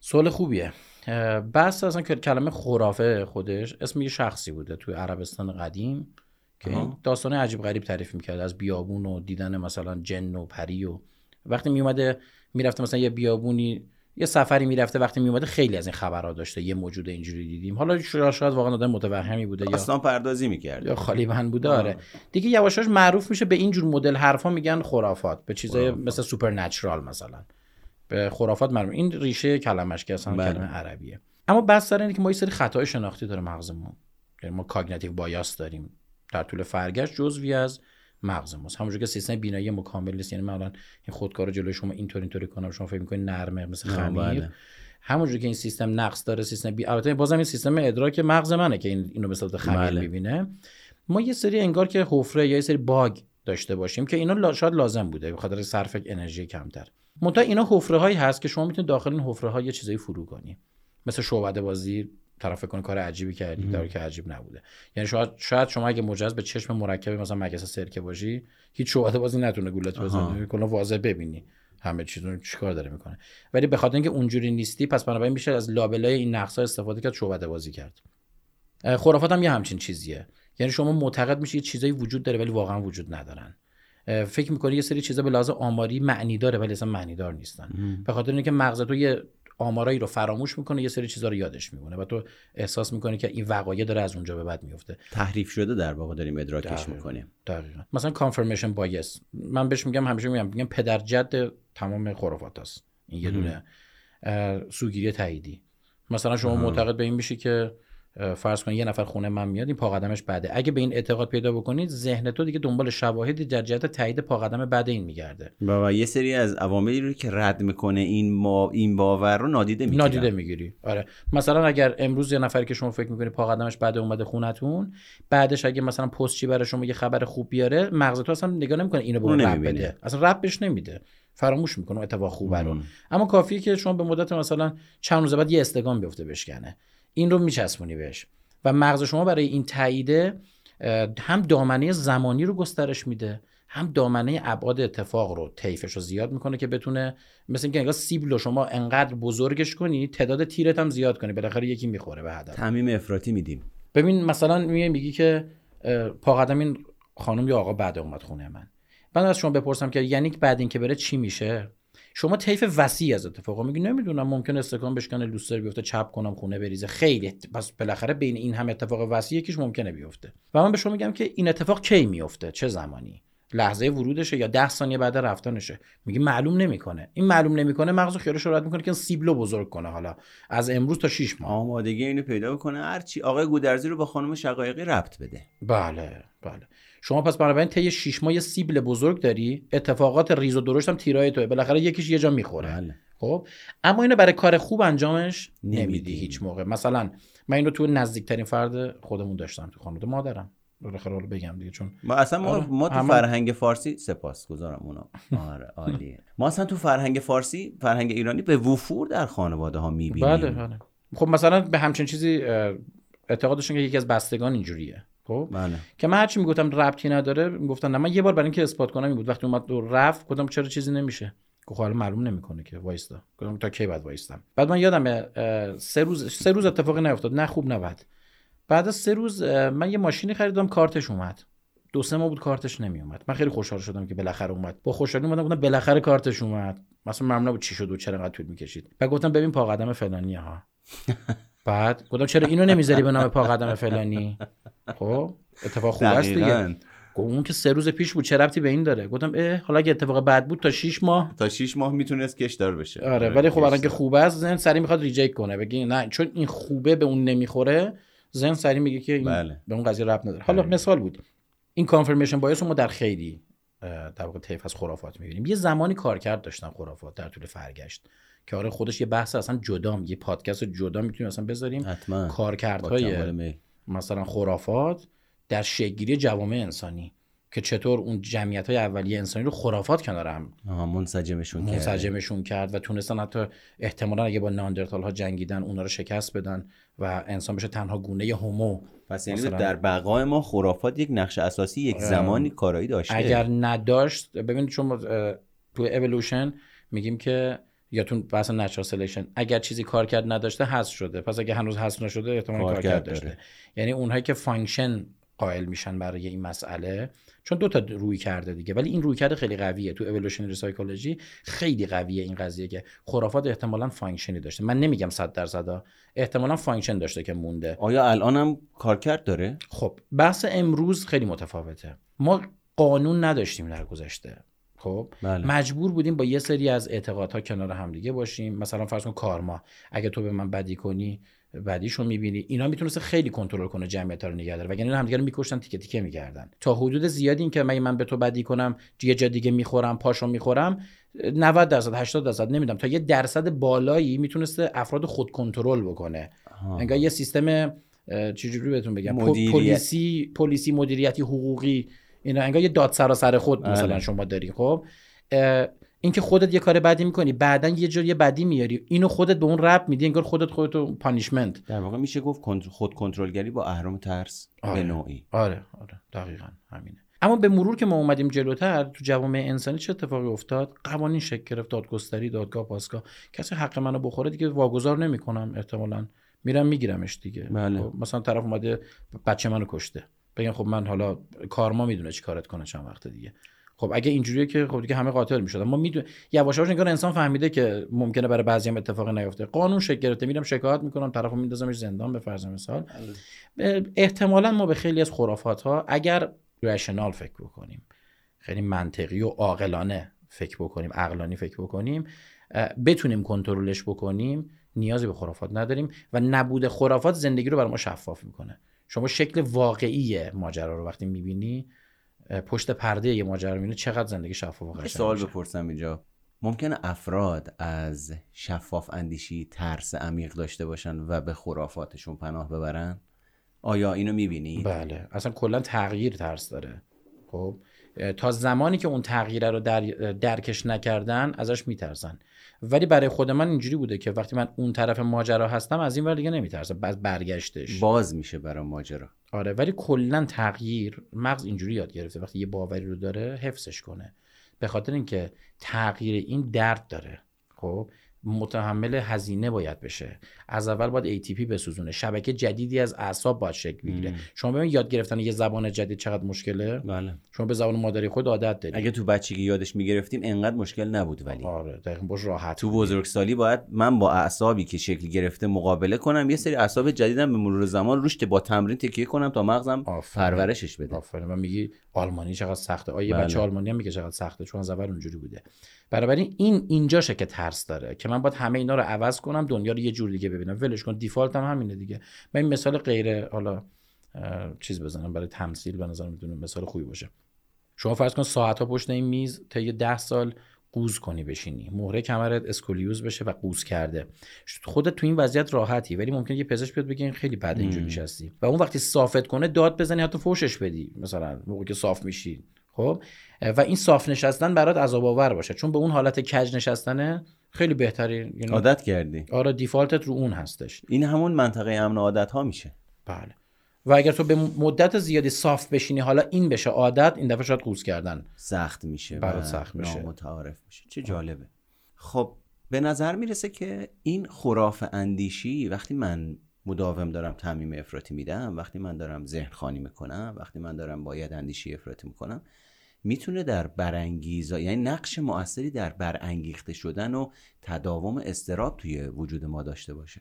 سوال خوبیه. بحث اصلا که کلمه خرافه خودش اسم یه شخصی بوده توی عربستان قدیم که این. داستان عجیب غریب تعریف می‌کرد از بیابون و دیدن مثلا جن و پری و وقتی میومده می‌رفته مثلا یه بیابونی یه سفری می‌رفته وقتی میومده خیلی از این خبرها داشته. یه موجود اینجوری دیدیم. حالا شاید واقعا آدم متوهمی بوده یا داستان پردازی می‌کرد. یا خالی بوده آره. دیگه یواش یواش معروف میشه به این جور مدل حرفا میگن خرافات. به چیزای. مثل supernatural مثلا. به خرافات معروف. این ریشه کلمش که اصلا بله. کلمه عربیه. اما بحث سر اینه که ما یه سری خطای شناختی داره مغزمون. یعنی ما cognitive bias داریم. در طول فرگشت جزوی از مغز ماست. همونجوری که سیستم بینایی مکمل نیست. یعنی من الان این خودکار جلوی شما اینطور اینطوری کنم. شما فکر می‌کنید نرمه مثل خمیر. بله. همونجوری که این سیستم نقص داره سیستم بی... البته بازم این سیستم ادراک مغز منه که این اینو صورت خمیر بله. می‌بینه. ما یه سری انگار که حفره یا یه سری باگ داشته باشیم که اینا شاید لازم بوده. به خاطر صرف انرژی کمتر. منتها اینا حفره هایی هست که شما می‌تونید داخل این حفره ها یه چیزایی فرو کنی. مثل شعبده بازی طرف فکر کنه کار عجیبی کردی در که عجیب نبوده. یعنی شاید شاید شما اگه مجاز به چشم مرکب مثلا مگس سرکه باشی هیچ شعبده بازی نتونه گولت. بزنه. کلا واضح ببینی همه چیز رو چیکار داره می‌کنه. ولی به خاطر اینکه اونجوری نیستی پس بنابراین میشه از لابلای این نقص استفاده کرد شعبده بازی کرد. خرافات هم یه همچین چیزیه. یعنی شما معتقد میشید چیزایی وجود داره ولی واقعا وجود ندارن. فکر می‌کنی یه سری چیزا به لحاظ آماری معنی داره ولی اصلا معنی دار نیستن به خاطر اینکه مغز تو یه آمارایی رو فراموش می‌کنه یه سری چیزا رو یادش میمونه و تو احساس می‌کنی که این وقایع داره از اونجا به بعد میفته تحریف شده در واقع داریم ادراکش می‌کنیم. دقیقا. مثلا کانفرمیشن بایس من بهش میگم همیشه میگم میگم پدر جد تمام خرافات هست این یه دونه سوگیری تاییدی. مثلا شما معتقد به این میشی که فرض کن یه نفر خونه من میاد این پا قدمش بده. اگه به این اعتقاد پیدا بکنید ذهن تو دیگه دنبال شواهدی در جهت تایید پا قدم بد این میگرده. و یه سری از عواملی رو که رد می‌کنه این ما این باور رو نادیده می‌گیری نادیده می‌گیری. آره. مثلا اگر امروز یه نفری که شما فکر می‌کنی پا قدمش بده اومده خونتون بعدش اگه مثلا پست چی برای شما یه خبر خوب بیاره مغز تو اصلا نگاه نمی‌کنه اینو به رب بده. اصلا رب بهش نمیده. فراموش می‌کنه اتفاق خوب رو. اما کافیه که شما به مدت مثلا چند روز بعد یه استگان بیفته بشکنه. این رو میچسبونی بهش. و مغز شما برای این تاییده هم دامنه زمانی رو گسترش میده هم دامنه ابعاد اتفاق رو طیفش رو زیاد می‌کنه که بتونه مثل اینکه انگار سیبل رو شما انقدر بزرگش کنی تعداد تیرت هم زیاد کنی بالاخره یکی می‌خوره به هدف. تعمیم افراطی میدیم. ببین مثلا میگه میگی که پا قدم این خانم یا آقا بعد اومد خونه من. بعد از شما بپرسم که یعنی بعد این که بره چی میشه؟ شما طیف وسیع از اتفاقا میگی. نمی‌دونم ممکن استکان بشکنه لوستر بیفته چپ کنم خونه بریزه. خیلی پس بالاخره بین این هم اتفاق وسیع یکیش ممکنه بیفته. و من به شما میگم که این اتفاق کی میفته چه زمانی؟ لحظه ورودشه یا ده ثانیه بعد رفتنشه؟ میگه معلوم نمی‌کنه. این معلوم نمی‌کنه مغز خیالش راحت می‌کنه که سیبلو بزرگ کنه. حالا از امروز تا 6 ماه. آمادگی اینو پیدا بکنه هرچی آقای گودرزی رو با خانم شقایقی ربط بده. بله بله. شما پس بنابراین طی 6 ماه یه سیبل بزرگ داری؟ اتفاقات ریز و درشت هم تیرای توه. بالاخره یکیش یه جا می‌خوره. بله. خب؟ اما اینو برای کار خوب انجامش نمیدی هیچ موقع. مثلا من اینو تو نزدیکترین فرد خودمون داشتم تو خانواده مادرم. بالاخره حالا بگم دیگه چون ما اصلا ما, آره. ما تو فرهنگ فارسی سپاسگزارم اونا. آره عالیه. ما اصلا تو فرهنگ فارسی فرهنگ ایرانی به وفور در خانواده ها می‌بینیم. بله بله. خب مثلا به همچین چیزی اعتقادشون که یکی از بستگان اینجوریه. خب؟ بله. که من هرچی می‌گفتم ربطی نداره می‌گفتن نه من یه بار برای اینکه اثبات کنم این بود. وقتی اومد رفت گفتم چرا چیزی نمیشه؟ خب حالا معلوم نمی‌کنه که وایستا. گفتم تا کی بعد وایستم؟ بعد من یادم سه روز سه روز اتفاقی نیفتاد. نه خوب نه بد. بعد از سه روز من یه ماشینی خریدم کارتش اومد. دو سه ماه بود کارتش نمی اومد من خیلی خوشحال شدم که بالاخره اومد. با خوشحالی اومدم گفتم بالاخره کارتش اومد. مثلا ممنون بود چی شد و چرا انقدر طول می‌کشید. بعد گفتم ببین پا قدم فلانی ها بعد گفتم چرا اینو نمی‌ذاری به نام پا قدم فلانی؟ خب اتفاق خوب است دیگه. اون که سه روز پیش بود چه ربطی به این داره؟ گفتم اه حالا اگه اتفاق بد بود تا 6 ماه. تا 6 ماه می‌تونست کشدار بشه. آره ولی خب الان که خوبه است ذهن سریع می‌خواد reject کنه. بگی نه چون این خوبه به اون نمی‌خوره ذهن سریع میگه که این بله. به اون قضیه ربط نداره. حالا بله. مثال بود. این confirmation bias ما در خیلی در واقع طیف از خرافات می‌بینیم. یه زمانی کارکرد داشتن خرافات در طول فرگشت. که آره خودش یه بحث اصلا جدا یه پادکست جدا می‌تونیم اصلا بذاریم. کارکردهای مثلا خرافات در شکل‌گیری جوامع انسانی که چطور اون جمعیت های اولیه انسانی رو خرافات کنار هم منسجمشون کرد منسجمشون کرد و تونستن حتی احتمالا اگه با ناندرتال ها جنگیدن اونا رو شکست بدن و انسان بشه تنها گونه هومو. پس یعنی در بقای ما خرافات یک نقش اساسی یک زمانی کارایی داشته. اگر نداشت ببینید شما تو اِوولوشن میگیم که یا تو بحث natural selection اگر چیزی کارکرد نداشته حذف شده. پس اگه هنوز حذف نشده احتمال کارکرد داشته. یعنی اونهایی که function قائل میشن برای این مسئله چون دو تا رویکرده دیگه. ولی این رویکرده خیلی قویه. تو evolutionary psychology خیلی قویه این قضیه که خرافات احتمالا function ی داشته. من نمیگم 100 درصد احتمالا function داشته که مونده. آیا الان هم کارکرد داره؟ خب بحث امروز خیلی متفاوته. ما قانون نداشتیم در گذشته. خب. بله. مجبور بودیم با یه سری از اعتقادها کنار همدیگه باشیم. مثلا فرض کن کارما. اگه تو به من بدی کنی بعدیشو می‌بینی. اینا می‌تونسته خیلی کنترل کنه جمعیت رو نگه داره. وگرنه همدیگه رو میکشتن تیکه تیکه می‌کردن. تا حدود زیادی این که من من به تو بدی کنم یه جا دیگه می‌خورم پاشو می‌خورم 90 درصد 80 درصد نمی‌دونم. تا یه درصد بالایی می‌تونسته افراد خود کنترل بکنه. انگار یه سیستم چجوری بهتون بگم؟ پلیسی پلیسی مدیریتی حقوقی اینا انگار یه داد سراسر خود مثلا بله. شما داری خب؟ اینکه خودت یه کار بدی می‌کنی بعدا یه جور یه بدی میاری اینو خودت به اون رب میدی انگار خودت خودتو پانیشمنت. در واقع میشه گفت خود کنترلگری با اهرام ترس آره. به نوعی. آره آره. دقیقا همینه. اما به مرور که ما اومدیم جلوتر تو جوامع انسانی چه اتفاقی افتاد؟ قوانین شکل گرفت دادگستری دادگاه پاسگاه. کسی حق منو بخوره دیگه واگذار نمی‌کنم احتمالا میرم میگیرمش دیگه. بله. خب، مثلا طرف اومده بچه منو کشته. بگم خب من حالا کارما می‌دونه چی کارت کنه چند وقت دیگه. خب اگه اینجوریه که خب دیگه همه قاتل می‌شدن. ما میدون یواش یواش انگار انسان فهمیده که ممکنه برای بعضی هم اتفاق نیفته. قانون شکل گرفته. میرم شکایت می‌کنم طرفو میندازمش زندان به فرض مثال. احتمالا ما به خیلی از خرافات ها اگر رشنال فکر بکنیم خیلی منطقی و عاقلانه فکر بکنیم عقلانی فکر بکنیم بتونیم کنترلش بکنیم نیازی به خرافات نداریم و نبود خرافات زندگی رو برای ما شفاف می‌کنه. شما شکل واقعی ماجرا رو وقتی می‌بینی پشت پرده یه ماجرا می‌بینی چقدر زندگی شفاف و سوال بپرسم اینجا. ممکن افراد از شفاف اندیشی ترس عمیق داشته باشن و به خرافاتشون پناه ببرن؟ آیا اینو می‌بینی؟ بله. اصلا کلا تغییر ترس داره. خب؟ تا زمانی که اون تغییره رو در درکش نکردن ازش میترسن. ولی برای خود من اینجوری بوده که وقتی من اون طرف ماجرا هستم از این ور دیگه نمیترسم. بعد برگشتش. باز میشه برای ماجرا. آره ولی کلا تغییر مغز اینجوری یاد گرفته. وقتی یه باوری رو داره حفظش کنه. به خاطر اینکه تغییر این درد داره. خب؟ متحمل هزینه باید بشه. از اول باید ATP بسوزونه. شبکه جدیدی از اعصاب باید شکل بگیره. شما ببین یاد گرفتن یه زبان جدید چقدر مشکله؟ بله. شما به زبان مادری خود عادت دارید. اگه تو بچگی یادش می‌گرفتیم انقدر مشکل نبود ولی. آره دقیقاً باش راحت. تو بزرگسالی باید من با اعصابی که شکل گرفته مقابله کنم. یه سری اعصاب جدیدم به مرور زمان روش با تمرین تکیه کنم تا مغزم پرورشش بده. آفرین. من میگی آلمانی چقدر سخته. آیه بله. بچه آلمانی هم میگه چقدر سخته چون از اول اونجوری بوده. بنابراین این اینجاشه که ترس داره که من باید همه اینا رو عوض کنم دنیا رو یه جور دیگه ببینم. ولش کن default هم همینه دیگه. من این مثال غیر حالا چیز بزنم برای تمثیل به نظر می‌تونه مثال خوبی باشه. شما فرض کن ساعت ها پشت این میز تا یه ده سال قوز کنی بشینی. مهره کمرت اسکولیوز بشه و قوز کرده. خودت تو این وضعیت راحتی ولی ممکن یه پزشک بیاد بگه این خیلی بد اینجوری نشستی. و اون وقتی صافت کنه داد بزنی حتی فوشش بدی. مثلا موقعی که صاف میشی. خب؟ و این صاف نشستن برات عذاب آور باشه. چون به اون حالت کج نشستنه خیلی بهتری یعنی عادت کردی. آره دیفالتت رو اون هستش. این همون منطقه امن عادت ها میشه. بله. و اگر تو به مدت زیادی صاف بشینی حالا این بشه عادت این دفعه شاید قوز کردن. سخت میشه برات سخت میشه متعارف میشه. چه جالبه. خب به نظر می‌رسه که این خراف اندیشی وقتی من مداوم دارم تعمیم افراطی میدم. وقتی من دارم ذهن خانی می‌کنم وقتی من دارم باید اندیشی افراطی می‌کنم می‌تونه در برانگیزا یعنی نقش موثری در برانگیخته شدن و تداوم استراب توی وجود ما داشته باشه.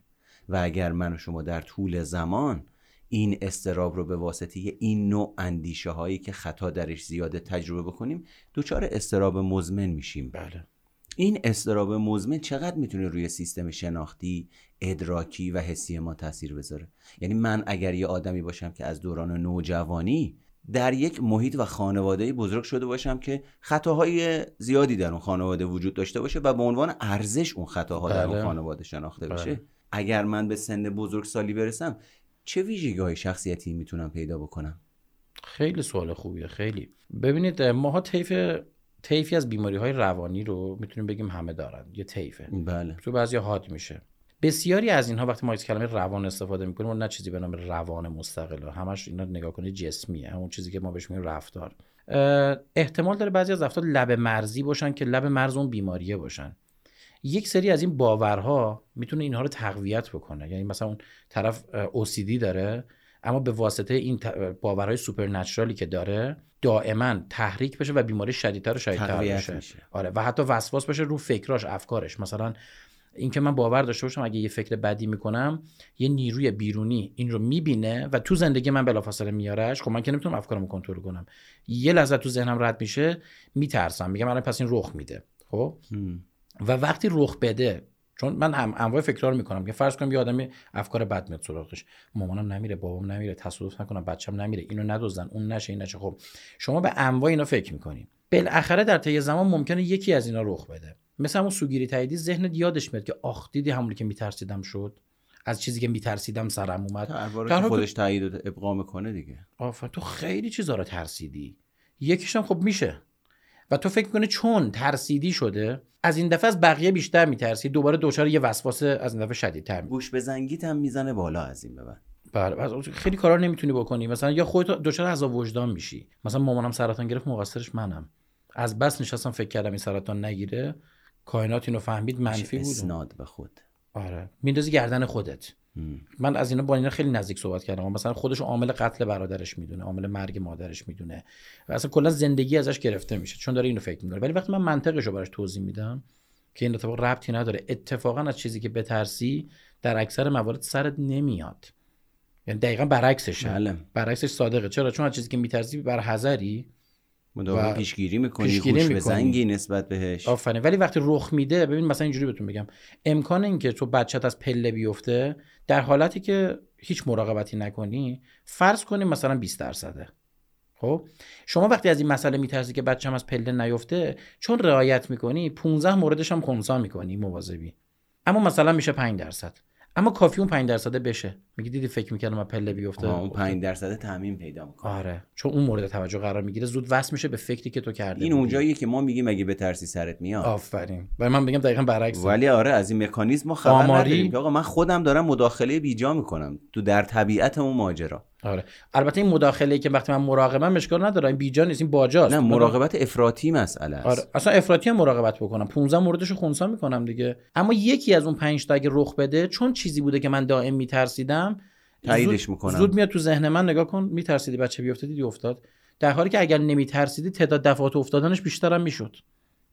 و اگر من و شما در طول زمان این استراب رو به واسطه این نوع اندیشه هایی که خطا درش زیاده تجربه بکنیم دچار استراب مزمن میشیم. بله. این استراب مزمن چقدر می‌تونه روی سیستم شناختی ادراکی و حسی ما تاثیر بذاره یعنی من اگر یه آدمی باشم که از دوران نوجوانی در یک محیط و خانواده بزرگ شده باشم که خطاهای زیادی در اون خانواده وجود داشته باشه و به عنوان ارزش اون خطاها در اون بله. خانواده شناخته بشه بله. اگر من به سن بزرگسالی برسم چه ویژگی های شخصیتی می‌تونم پیدا بکنم خیلی سوال خوبیه خیلی ببینید ماها طیف طیفی از بیماری های روانی رو می‌تونیم بگیم همه دارن یه طیفه. بله. تو بعضی حاد میشه. بسیاری از اینها وقتی ما از کلمه روان استفاده می‌کنیم اون نه چیزی به نام روان مستقل همش اینا نگاه کنید جسمیه همون چیزی که ما بهش میگیم رفتار. احتمال داره بعضی از افراد لب مرزی باشن که لب مرز اون بیماریه باشن. یک سری از این باورها می‌تونه اینها رو تقویت بکنه. یعنی مثلا اون طرف OCD داره اما به واسطه این باورهای سوپرنچرالی که داره دائما تحریک بشه و بیماری شدیدتر و شدیدتر بشه. آره و حتی وسواس بشه رو فکراش افکارش. مثلا اینکه من باور داشته باشم اگه یه فکر بدی می‌کنم یه نیروی بیرونی این رو می‌بینه و تو زندگی من بلافاصله میارش خب من که نمی‌تونم افکارمو کنترل کنم. یه لحظه تو ذهنم رد میشه میترسم. میگم من پس این رخ میده. خب؟ و وقتی رخ بده چون من هم انواع فکرار می‌کنم که فرض کنم یه آدمی افکار بد میاد سراغش. مامانم نمیره بابام نمیره تصادف نکنم بچم نمیره اینو ندوزن اون نشه این نشه. خب شما به انواع اینا فکر می‌کنیم بالاخره در طی زمان ممکنه یکی از اینا رخ بده. مثل همون سوگیری تاییدی ذهنت یادش میاد که آخ دیدی همونی که میترسیدم شد؟ از چیزی که میترسیدم سرم اومد. در خودش تایید ابقا می‌کنه دیگه. آفر تو خیلی چیزا رو ترسیدی. یکیش هم خب میشه. و تو فکر کنی چون ترسیدی شده از این دفعه از بقیه بیشتر میترسی. دوباره دچار یه وسواس از این دفعه شدیدتر می گوش بزنگیت هم می‌زنه بالا از این ببر بله خیلی کارا نمی‌تونی بکنی. مثلا یا خودت دچار عذاب وجدان میشی. مثلا مامانم سرطان گرفت مقصرش منم. از بس نشستم فکر کردم این سرطان نگیره. کائنات اینو فهمید منفی بود. اسناد به خود. آره. میندازی گردن خودت. من از اینا با اینا خیلی نزدیک صحبت کردم. مثلا خودش عامل قتل برادرش می‌دونه عامل مرگ مادرش می‌دونه. و اصلا کلا زندگی ازش گرفته میشه. چون داره اینو فکر می‌کنه. ولی وقتی من منطقش رو براش توضیح میدم که این اتفاق ربطی نداره اتفاقا از چیزی که بترسی در اکثر موارد سرت نمیاد. یعنی دقیقا برعکسشه. بله. برعکسش صادقه. چرا؟ چون از چیزی که میترسی بر حذری. مدام پیشگیری می‌کنی پیشگیری خوش به می‌کنی. زنگی نسبت بهش. آفرین. ولی وقتی رخ میده ببین مثلا اینجوری بهتون بگم. امکان اینکه تو بچت از پله بیفته در حالتی که هیچ مراقبتی نکنی فرض کنیم مثلا 20 درصده. خب؟ شما وقتی از این مسئله میترسی که بچم از پله نیفته چون رعایت می‌کنی 15 موردش هم خنثی می‌کنی مواظبی. اما مثلا میشه 5 درصد. اما کافی اون 5 درصده بشه. میگی دیدی فکر می‌کردم از پله بیفته. اون 5 درصد تعمین پیدا می‌کنه. آره. چون اون مورد توجه قرار می‌گیره. زود وصل میشه به فکری که تو کرده این. اونجاییه که ما میگیم اگه به ترسی سرت میاد. آفرین. و من بگم دقیقا برعکس ولی آره از این مکانیزم ما خبر آماری- نداریم که آقا من خودم دارم مداخله بیجا می‌کنم تو در طبیعت اون ماجرا. آره. البته این مداخله که وقتی من مراقبم اشکال نداره. این بیجا نیست این باجاست. نه مراقبت افراطی مسئله است. آره. اصلا افراطی هم مراقبت بکنم. 15 موردش رو خونسا می‌کنم دیگه. اما یکی از اون 5 تا اگه رخ بده چون چیزی بوده که من دائم میترسیدم تاییدش می‌کنم. زود میاد تو ذهن من نگاه کن میترسیدی بچه بیفته دیدی افتاد. در حالی که اگر نمیترسیدی تعداد دفعات افتادنش بیشتر هم می‌شد.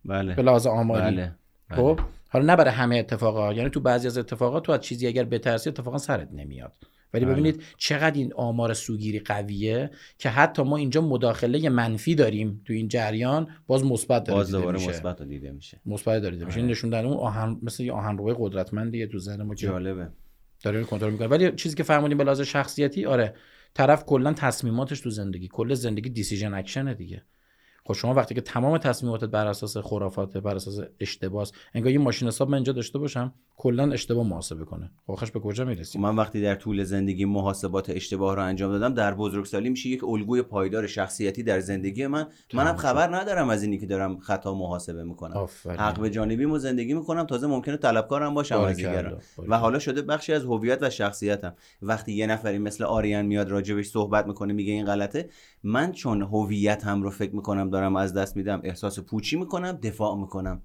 بله. به لحاظ آماری. بله. بله. خب حالا نه برای همه اتفاقات یعنی تو بعضی از اتفاقات تو از چیزی اگر بترسی اتفاقا سرت نمیاد. ولی بله. ببینید چقدر این آمار سوگیری قویه که حتی ما اینجا مداخله منفی داریم تو این جریان باز مثبت داره باز دیده دوباره. مثبت دیده میشه. مثبت داره دیده میشه. این نشون دادن اون آهن مثل یه آهنربای قدرتمندیه تو ذهن ما جالبه. داره کنترل می‌کنه. ولی چیزی که فرمودیم به لحاظ شخصیتی آره طرف کلا تصمیماتش تو زندگی کل زندگی دیسیژن اکشنه دیگه. خب شما وقتی که تمام تصمیماتت بر اساس خرافات بر اساس اشتباس انگار یه ماشین حساب من اینجا داشته باشم کلا اشتباه محاسبه کنه. خب آخرش به کجا می‌رسیم من وقتی در طول زندگی محاسبات اشتباه رو انجام دادم در بزرگسالی میشه یک الگوی پایدار شخصیتی در زندگی من. منم. خبر ندارم از اینی که دارم خطا محاسبه می‌کنم. آفرین. حق به جانبیمو زندگی می‌کنم تازه ممکنه طلبکارم باشم از دیگران. و حالا شده بخشی از هویت و شخصیتم. وقتی یه نفری مثل آریان میاد راجبش صحبت می‌کنه میگه این غلطه من چون هویتم رو فکر می‌کنم دارم از دست میدم احساس پوچی می‌کنم دفاع می‌کنم.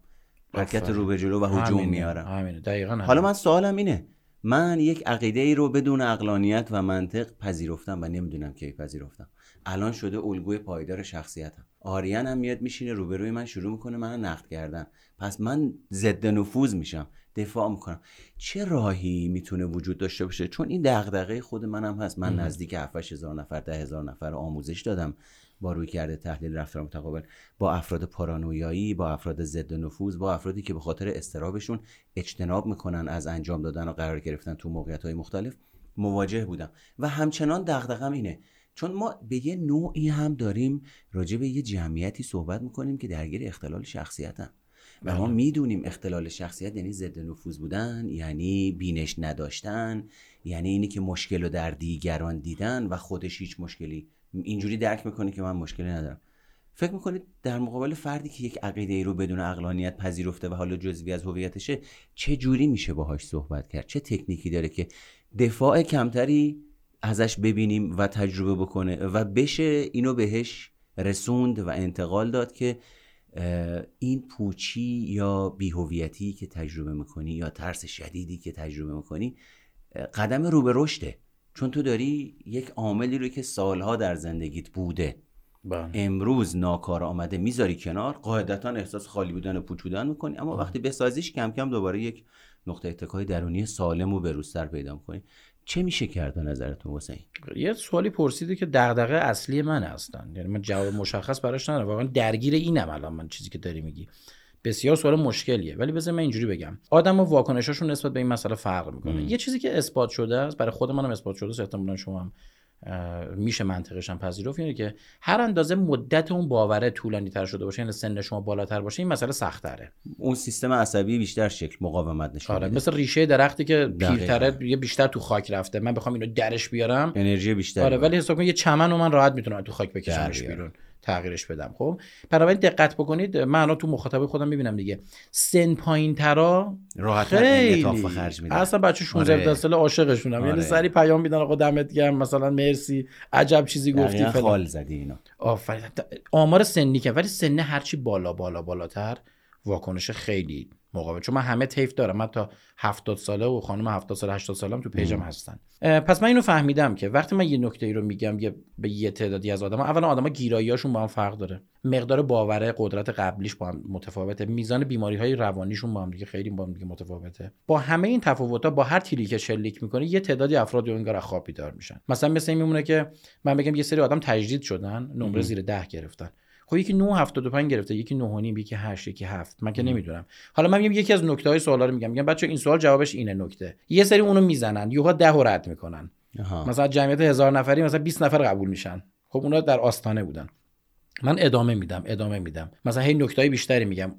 حرکت. رو به جلو و هجوم میارم. همینه. دقیقاً حالا همینه. من سوالم اینه من یک عقیده ای رو بدون اقلانیت و منطق پذیرفتم و نمی‌دونم کی پذیرفتم. الان شده الگوی پایدار شخصیتم. آریان هم میاد میشینه روبروی من شروع می‌کنه منو نقد کردن. پس من ضد نفوذ میشم دفاع می‌کنم. چه راهی می‌تونه وجود داشته باشه؟ چون این دغدغه خود منم هست. من نزدیک 7 هزار نفر ده هزار نفر آموزش دادم. با روی کرده تحلیل رفتار متقابل با افراد پارانویایی با افراد ضد نفوذ با افرادی که به خاطر استرابشون اجتناب می‌کنن از انجام دادن و قرار گرفتن تو موقعیت های مختلف مواجه بودم و همچنان دغدغم اینه چون ما به یه نوعی هم داریم راجع به یه جمعیتی صحبت می‌کنیم که درگیر اختلال شخصیتن و ما بله. می‌دونیم اختلال شخصیت یعنی ضد نفوذ بودن یعنی بینش نداشتن یعنی اینی که مشکل رو در دیگران دیدن و خودش هیچ مشکلی اینجوری درک می‌کنه که من مشکلی ندارم. فکر می‌کنید در مقابل فردی که یک عقیده ای رو بدون اقلانیت پذیرفته و حالا جزوی از هویتشه چه جوری میشه باهاش صحبت کرد؟ چه تکنیکی داره که دفاع کمتری ازش ببینیم و تجربه بکنه و بشه اینو بهش رسوند و انتقال داد که این پوچی یا بیهویتی که تجربه می‌کنی یا ترس شدیدی که تجربه می‌کنی قدم رو به رشده. چون تو داری یک عاملی رو که سالها در زندگیت بوده. بله. امروز ناکار آمده می‌ذاری کنار قاعدتا احساس خالی بودن و پوچ بودن می‌کنی اما وقتی بسازیش کم کم دوباره یک نقطه اتکای درونی سالم و بروزتر پیدا می‌کنی چه میشه کرد به نظرتون حسین؟ یه سوالی پرسیده که دغدغه اصلی من هستن. یعنی من جواب مشخص براش ندارم. واقعا درگیر اینم الان من چیزی که داری میگی. بسیار سوال مشکلیه. ولی بذار من اینجوری بگم. آدم و واکنشاشون نسبت به این مسئله فرق می‌کنه. یه چیزی که اثبات شده است برای خود منم اثبات شده است احتمالاً شما هم میشه منطقش هم پذیرفت اینه که هر اندازه مدت اون باوره طولانی تر شده باشه یعنی سن شما بالاتر باشه این مسئله سخت‌تره. اون سیستم عصبی بیشتر شکل مقاومت نشون آره. مثل ریشه درختی که دقیقاً. پیرتره یه بیشتر تو خاک رفته. من بخوام اینو درش بیارم. انرژی بیشتر آره ولی حساب یه چمن رو من راحت می‌تونم تو خاک بکشمش. بیرون. تغییرش بدم. خب؟ بنابراین دقت بکنید من الان تو مخاطبه خودم می‌بینم دیگه. سن پایین ترا راحت خیلی خرج میده اصلا بچه 16 آره. 17 ساله عاشقشونم. یعنی آره. سری پیام میدن آقا دمت گرم مثلا مرسی عجب چیزی گفتی فلان. خال زدی اینا آفرین. آمار سنی که ولی سن هرچی بالا بالا بالاتر واکنش خیلی مقابل چون من همه تیف دارم. من تا 70 ساله و خانم 70 ساله 80 سالم تو پیجم هستن. پس من اینو فهمیدم که وقتی من یه نکته ای رو میگم یه به یه تعدادی از آدما اولا آدما گیراییاشون با هم فرق داره. مقدار باوره قدرت قبلیش با هم متفاوته. میزان بیماری های روانیشون با هم دیگه خیلی با هم دیگه متفاوته. با همه این تفاوت‌ها با هر تیری که شلیک می‌کنه یه تعدادی افراد انگار خواب بیدار میشن. مثلا مثل این میمونه که من بگم یه سری آدم تجدید شدن نمره زیر ده گرفتن. خب یکی 9.75 گرفته یکی 9.5 یکی 8 یکی 7 من که نمی‌دونم. حالا من میگم یکی از نکته های سوالا رو میگم. میگم بچه این سوال جوابش اینه نکته. یه سری اونو می‌زنن یوها 10 رو رد می‌کنن. آها. مثلا جمعیت هزار نفری مثلا 20 نفر قبول میشن. خب اونا در آستانه بودن. من ادامه میدم ادامه میدم. مثلا هی نکته بیشتری میگم.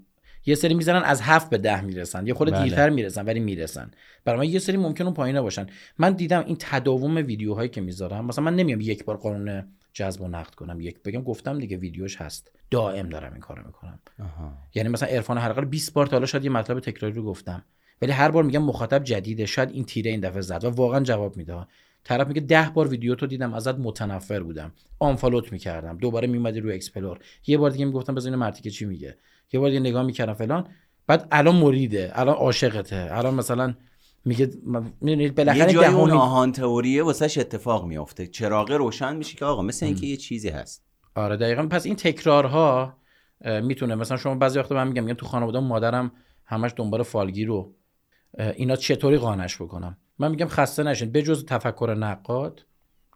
یه سری می‌زنن از هفت به ده می‌رسن. یه خورده بله. دیرتر می‌رسن ولی می‌رسن. برای من یه سری ممکن اون پایینه باشن من دیدم این تداوم ویدیوهایی که می‌ذارم مثلا من نمیام یک بار قانون جذب و نقد کنم. یک بگم گفتم دیگه ویدیوش هست. دائم دارم این کارو می‌کنم. یعنی مثلا عرفان حلقه 20 بار تا حالا شاید یه مطلب تکراری رو گفتم. ولی هر بار میگم مخاطب جدیده شاید این تیره این دفعه زد و واقعا جواب میده. طرف میگه ده بار ویدیو تو دیدم ازت متنفر بودم. unfollow ت می‌کردم. دوباره میومدی رو explore. یه بار دیگه می‌گفتم بزن مرتیکه چی میگه. یه بار دیگه نگاه می‌کردم فلان. بعد الان مریده. الان عاشقته. الان مثلا میگه می‌دونید بالاخره یه جای اون آهان تئوریه واسش اتفاق میافته. چراغ روشن میشه که آقا مثل اینکه یه چیزی هست. آره دقیقا. پس این تکرارها می‌تونه مثلا شما بعضی وقتا من میگم میگم تو خانواده مادرم همش دنبال فالگیر رو اینا چطوری قانش بکنم؟ من میگم خسته نشین. بجز تفکر نقاد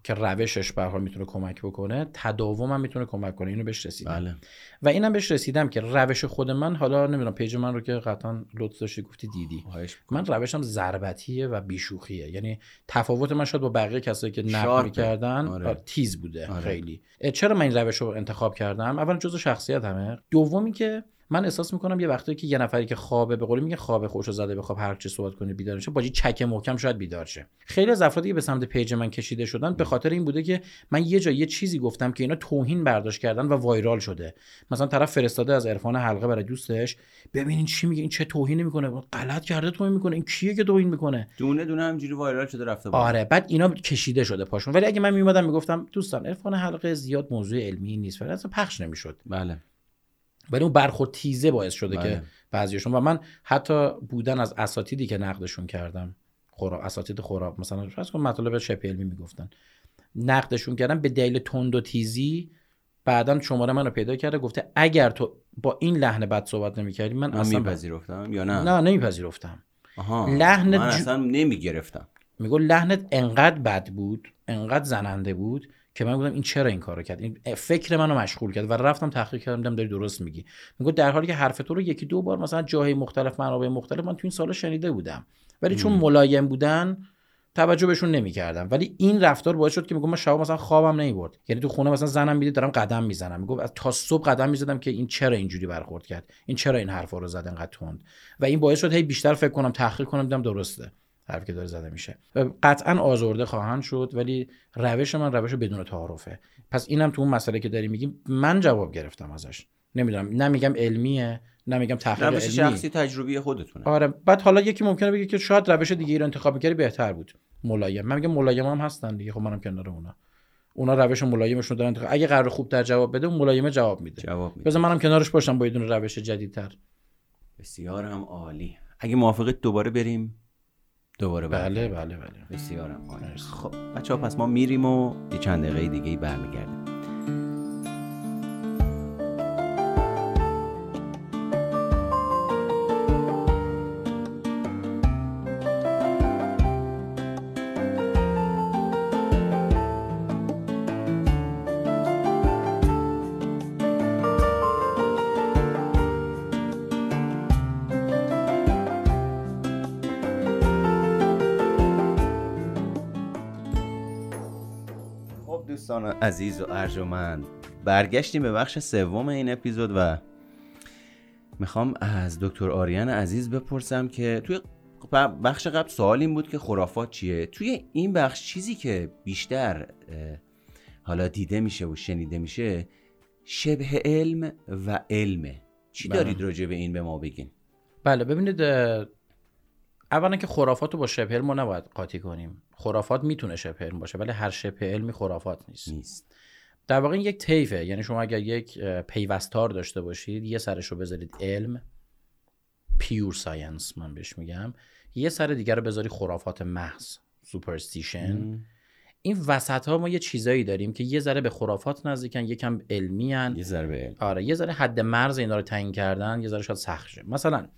که روشش به حال می‌تونه کمک بکنه تداوم هم می‌تونه کمک کنه. اینو بهش رسیدم. بله. و اینم بهش رسیدم که روش خود من حالا نمی‌دونم page من رو که قطعا لطف داشتی گفتی دیدی. من روشم ضربتیه و بیشوخیه. یعنی تفاوت من شاید با بقیه کسایی که نقد می‌کردن آره. تیز بوده آره. خیلی. چرا من این روش رو انتخاب کردم؟ اول جزء شخصیتمه. دومی که من احساس می‌کنم یه وقتی که یه نفری که خوابه به قولی میگه خب خودشو زده به خواب هر چه صحبت کنه بیدار شه با چک محکم شاید بیدار شه. خیلی از افرادی که به سمت page من کشیده شدن به خاطر این بوده که من یه جا یه چیزی گفتم که اینا توهین برداشت کردن و وایرال شده. مثلا طرف فرستاده از عرفان حلقه برای دوستش ببینین چی میگه این چه توهینی می‌کنه؟ غلط کرده توهین می‌کنه این کیه که توهین می‌کنه؟ دونه دونه همینجوری وایرال شده رفته آره بعد اینا کشیده شده پاشون. ولی اگه من میومدم می‌گفتم دوستان عرفان حلقه زیاد موضوع علمی نیست اصلا پخش نمی‌شد. بله. ولی اون برخورد تیزه باعث شده بله. که بعضیشون و من حتی بودن از اساتیدی که نقدشون کردم خورا اساتید خراب مثلا فرض کن مطالب شبه علمی می‌گفتن. نقدشون کردم به دلیل تند و تیزی بعدا شماره منو پیدا کرده گفته اگر تو با این لحن بد صحبت نمی‌کردی من, من اصلا میپذیرفتم یا نه؟ نه نمیپذیرفتم. لحن من اصلا نمی‌گرفتم. میگو لحنت انقدر بد بود انقدر زننده بود که من گفتم این چرا این کارو کرد؟ این فکر منو مشغول کرد و رفتم تحقیق کردم دیدم داری درست میگی. میگه در حالی که حرف تو رو یکی دو بار مثلا جاهای مختلف منابع مختلف من تو این سال شنیده بودم. ولی چون ملایم بودن توجه بهشون نمی‌کردم. ولی این رفتار باعث شد که میگم من شب مثلا خوابم نمی‌برد یعنی تو خونه مثلا زنم می‌دید دارم قدم می‌زنم. میگم تا صبح قدم می‌زدم که این چرا اینجوری برخورد کرد؟ این چرا این حرفا رو زد؟ انقدر تند. و این باعث شد هی بیشتر فکر کنم تحقیق کنم دیدم درسته. حرفی که داره زده میشه. قطعا آزرده خواهند شد ولی روش من روش بدون تعارفه. پس اینم تو اون مسئله که داری میگیم من جواب گرفتم ازش. نمی‌دونم نمیگم علمیه نمیگم تحقیق روش علمی. شخصی تجربی خودتونه. آره بعد حالا یکی ممکنه بگه که شاید روش دیگه رو انتخاب می‌کردی بهتر بود. ملایم. من میگم ملایم هم هستن دیگه خب منم کنار اونا. اونا روش ملایمشون دارن انتخاب. اگه قرار خوب در جواب بده اون ملایمه جواب میده. جواب میده. بذار منم کنارش باشم با یه روش جدیدتر. بسیار هم عالی. اگه موافقت دوباره بریم. دوباره بله بله بله. بسیارم خب بچه ها پس ما میریم و یه چند دقیقه دیگه برمیگردیم. دوستان عزیز و ارجمند برگشتیم به بخش سوم این اپیزود و می‌خوام از دکتر آریان عزیز بپرسم که توی بخش قبل سوال این بود که خرافات چیه؟ توی این بخش چیزی که بیشتر حالا دیده میشه و شنیده میشه شبه علم و علمه. چی بله. دارید راجع به این به ما بگین؟ بله ببینید اولا که خرافات رو با شبه علم نباید قاطی کنیم. خرافات می‌تونه شبه علم باشه ولی هر شبه علمی خرافات نیست. نیست. در واقع یک طیفه. یعنی شما اگر یک پیوستار داشته باشید یه سرش رو بذارید علم pure science من بهش میگم یه سر دیگر رو بذاری خرافات محض superstition این وسط ها ما یه چیزایی داریم که یه ذره به خرافات نزدیکن یکم علمی‌ان. یه ذره به علم. آره یه ذره حد مرز اینا رو تعیین کردن یه ذره شاید سخت شه. مثلا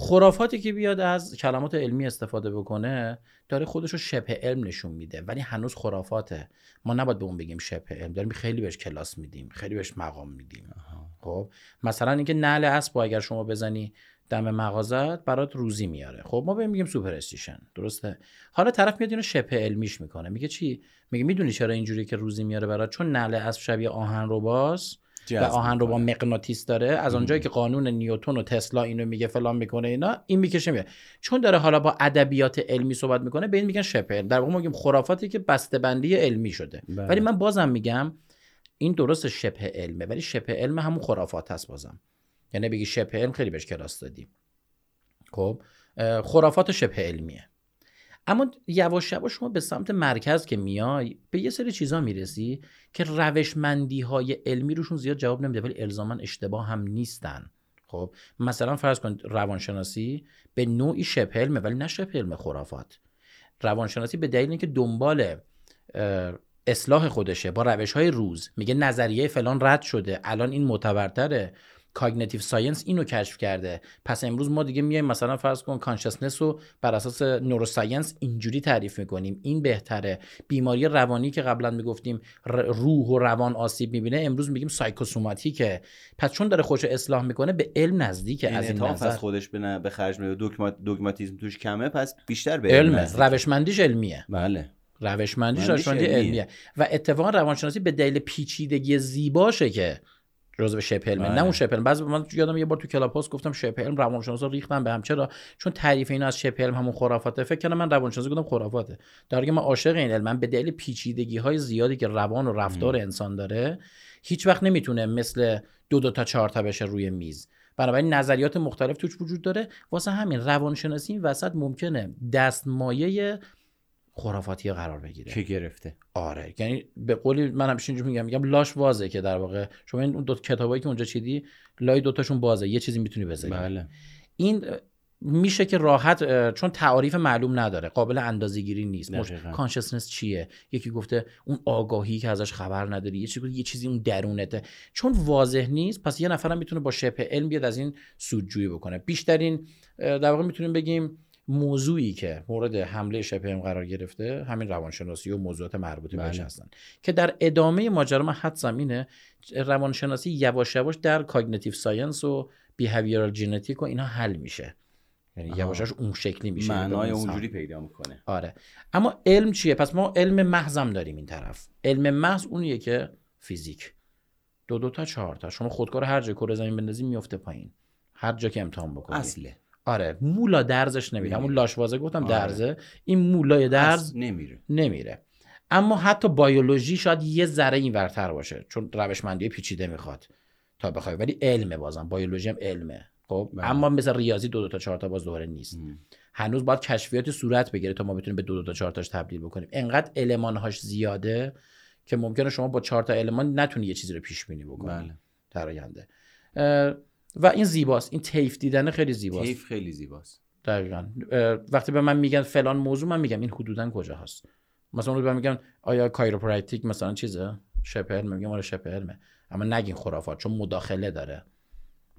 خرافاتی که بیاد از کلمات علمی استفاده بکنه داره خودش رو شبه علم نشون میده. ولی هنوز خرافاته. ما نباید به اون بگیم شبه علم. داریم خیلی بهش کلاس میدیم. خیلی بهش مقام میدیم. خب؟ مثلا اینکه نعل اسب اگر شما بزنی دم مغازت برات روزی میاره. خب ما بهم میگیم سوپر استیشن. درسته؟ حالا طرف میاد اینو شبه علمیش می‌کنه. میگه چی؟ میگه می‌دونی چرا اینجوری که روزی میاره برات؟ چون نعل اسب شبیه آهن رو باز و آهن رو با مغناطیس داره. از اونجایی که قانون نیوتن و تسلا اینو میگه فلان می‌کنه اینا این می‌کشه میاد. چون داره حالا با ادبیات علمی صحبت می‌کنه به این میگن شبه علم در واقع ما میگیم خرافاتی که بسته‌بندی علمی شده. بله. ولی من بازم میگم این درست شبه علمه. ولی شبه علم همون خرافات هست بازم. یعنی بگی شبه علم خیلی بهش کلاس دادیم. خب خرافات شبه علمیه. اما یواش یواش شما به سمت مرکز که میای به یه سری چیزا می‌رسی که روشمندی های علمی روشون زیاد جواب نمیده ولی الزاما اشتباه هم نیستن. خب مثلا فرض کن روانشناسی به نوعی شبه علمه ولی نه شبه خرافات. روانشناسی به دلیل اینکه دنبال اصلاح خودشه با روش های روز میگه نظریه فلان رد شده الان این معتبرتره. cognitive science اینو کشف کرده. پس امروز ما دیگه میایم مثلا فرض کن consciousness رو بر اساس neuroscience اینجوری تعریف می‌کنیم. این بهتره. بیماری روانی که قبلا می‌گفتیم روح و روان آسیب می‌بینه امروز میگیم psychosomatic ه. پس چون داره خودشو اصلاح می‌کنه به علم نزدیکه از این نظر. از خودش به به خرج میده. dogma... dogmatism توش کمه پس بیشتر به علم علمه. نزدیکه. روشمندیش علمیه. بله. روشمندیش روشمندی علمیه. علمیه. و اتفاقا روانشناسی به دلیل پیچیدگی زیباشه که جزء بله. نه اون شبه علم بعضی من یادم یه بار تو کلاب هاست گفتم شبه علم روانشناسا ریختن به هم. چرا؟ چون تعریف اینا از شبه علم همون خرافاته. فکر کنم من روانشناسی گفتم خرافاته. در حالی که من عاشق این علمم به دلیل پیچیدگی های زیادی که روان و رفتار انسان داره هیچ وقت نمی‌تونه مثل دو دو تا چهار تا بشه روی میز. بنابراین نظریات مختلف توش وجود داره. واسه همین روانشناسی این وسط ممکنه دستمایه خرافاتی قرار بگیره. که گرفته؟ آره. یعنی به قولی من همیشه اینجوری میگم میگم لاش بازه که در واقع شما این اون دو کتابایی که اونجا چیدی لای دوتاشون بازه یه چیزی می‌تونی بذاری. بله. این میشه که راحت چون تعاریف معلوم نداره قابل اندازه‌گیری نیست. کانشسنس چیه؟ یکی گفته اون آگاهی که ازش خبر نداری یه چیزی یه چیزی اون درونته. چون واضح نیست پس یه نفرم می‌تونه با شبه علم بیاد از این سودجویی بکنه. بیشترین در واقع می‌تونیم بگیم موضوعی که مورد حمله علم قرار گرفته همین روانشناسی و موضوعات مربوط بهش بله. هستن. که در ادامه ماجرا من حدسم اینه روانشناسی یواش یواش در cognitive science و behavioral genetic و اینا حل میشه. یعنی آها. یواش یواش اون شکلی میشه. معنای. اونجوری پیدا می‌کنه. آره. اما علم چیه؟ پس ما علم محضم داریم این طرف. علم محض اونیه که فیزیک. دو دو تا چهار تا شما خودکار هر جا کره زمین بندازی میفته پایین. هر جا که امتحان بکنی. اصله. آره مولا درزش نمیره همون. لاشوازه گفتم آره. درزه. این مولای درز نمیره. نمیره. اما حتی بیولوژی شاید یه ذره این ورتر باشه چون روشمندی پیچیده می‌خواد تا بخوای. ولی علمه بازم. بیولوژی هم علمه. خب؟ بله. اما مثل ریاضی دو دو تا چهار تا باز دوباره نیست. ام. هنوز باید کشفیات صورت بگیره تا ما بتونیم به دو دو تا چهار تاش تبدیل بکنیم. انقدر المانهاش زیاده که ممکنه شما با چهار تا المان نتونی یه چیزی رو پیش بینی بکنی. بله. در آینده و این زیباست. این طیف دیدن خیلی زیباست. کیف خیلی زیباست. دقیقا. وقتی به من میگن فلان موضوع من میگم این حدودا کجا هست. مثلا به من میگن آیا chiropractic مثلا چیزه؟ شبه علمه میگم آره شبه علمه اما نگین خرافات چون مداخله داره.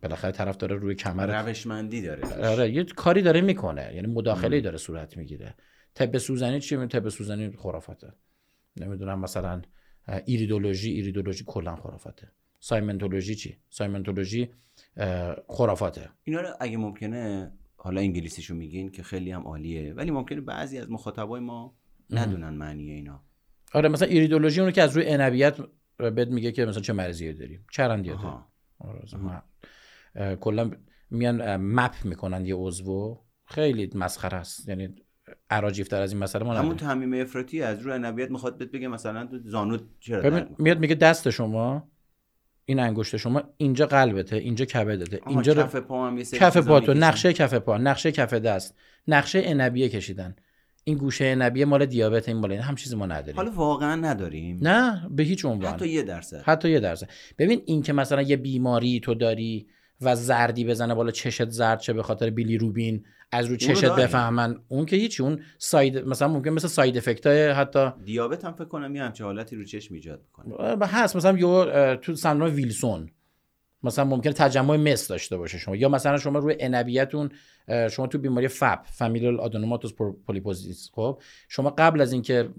بالاخره طرف داره روی کمر روشمندی داره. آره یه کاری داره می‌کنه. یعنی مداخله داره صورت می‌گیره. طب سوزنی چیه طب سوزنی خرافاته. نمی‌دونم مثلا ایریدولوژی ایریدولوژی کلا خرافاته. سایمنتولوژی چی؟ سایمنتولوژی خرافاته. اینا رو اگه ممکنه حالا انگلیسیشو میگین که خیلی هم عالیه ولی ممکنه بعضی از مخاطبای ما ندونن معنی اینا. آره مثلا ایریدولوژی اونو که از روی عنبیت بهت میگه که مثلا چه مرضیه داریم آها. آره کلا میان مپ می‌کنن یه عضو. خیلی مسخره است. یعنی عراجیفتر از این مسئله ما همون. تعمیم افراطی از روی نبیت می‌خواد بهت بگه مثلا تو زانو چرا؟ میاد میگه دست شما این انگشت شما اینجا قلبته اینجا کبدته. اینجا رو کف پا هم کف پا تو. نقشه کف پا نقشه کف دست نقشه عنبیه کشیدن. این گوشه عنبیه مال دیابت این مال این هم چیزی ما نداریم. حالا واقعا نداریم. نه به هیچ عنوان. حتی یه درصد. حتی یه درصد. ببین این که مثلا یه بیماری تو داری و زردی بزنه بالا چشت زرد چه به خاطر بیلی روبین از رو چشت. بفهمن. اون که هیچی اون side مثلا ممکن مثل side effect های حتی دیابت هم فکر کنم یه همچه حالتی رو چشم ایجاد می‌کنه. هست مثلا یو تو سندروم ویلسون مثلا ممکنه تجمع مس داشته باشه شما. یا مثلا شما روی عنبیتون اه، شما تو بیماری FAP familial adenomatous polyposis خب؟ شما قبل از اینکه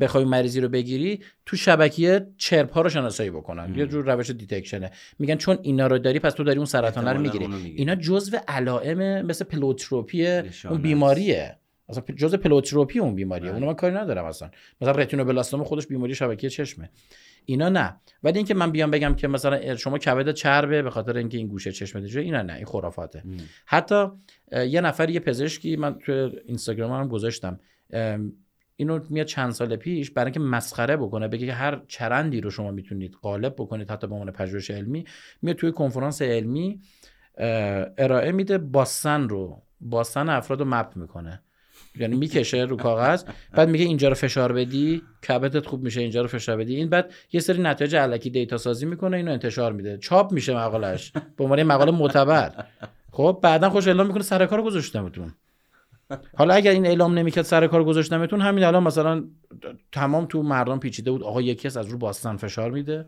بخوای مریضی رو بگیری تو شبکیه CHRPE ها رو شناسایی بکنن. یه جور روش detection ه. میگن چون اینا رو داری پس تو داری اون سرطان رو می‌گیری. اینا جزو علائم مثل pleiotropy اون. بیماریه. اصلا جزء پلوتروپی اون بیماریه. بله. اونو من کاری ندارم اصلا. مثلا رتینوبلاستوم خودش بیماری شبکیه چشمه. اینا نه. ولی اینکه من بیام بگم که مثلا شما کبد چربه به خاطر اینکه این گوشه چشمت جوه اینا نه. این خرافاته. ام. حتی یه نفر یه پزشکی من تو اینستاگرام هم گذاشتم. اینو میاد چند سال پیش برای اینکه مسخره بکنه بگه که هر چرندی رو شما می‌تونید غالب بکنید حتی به عنوان پژوهش علمی میاد توی کنفرانس علمی ارائه میده باستن رو باستن افراد رو مپ می‌کنه. یعنی می‌کشه رو کاغذ بعد میگه اینجا رو فشار بدی کبدت خوب میشه اینجا رو فشار بدی. این بعد یه سری نتایج علکی دیتا سازی می‌کنه اینو انتشار میده. چاپ میشه مقالش به عنوان مقاله معتبر. خب بعدا خوش اعلام می‌کنه سر کار گذاشتمتون. حالا اگر این اعلام نمی‌کرد سر کار گذاشتمتون همین الان مثلا تمام تو مردم پیچیده بود. آقا یکی از رو باستن فشار میده.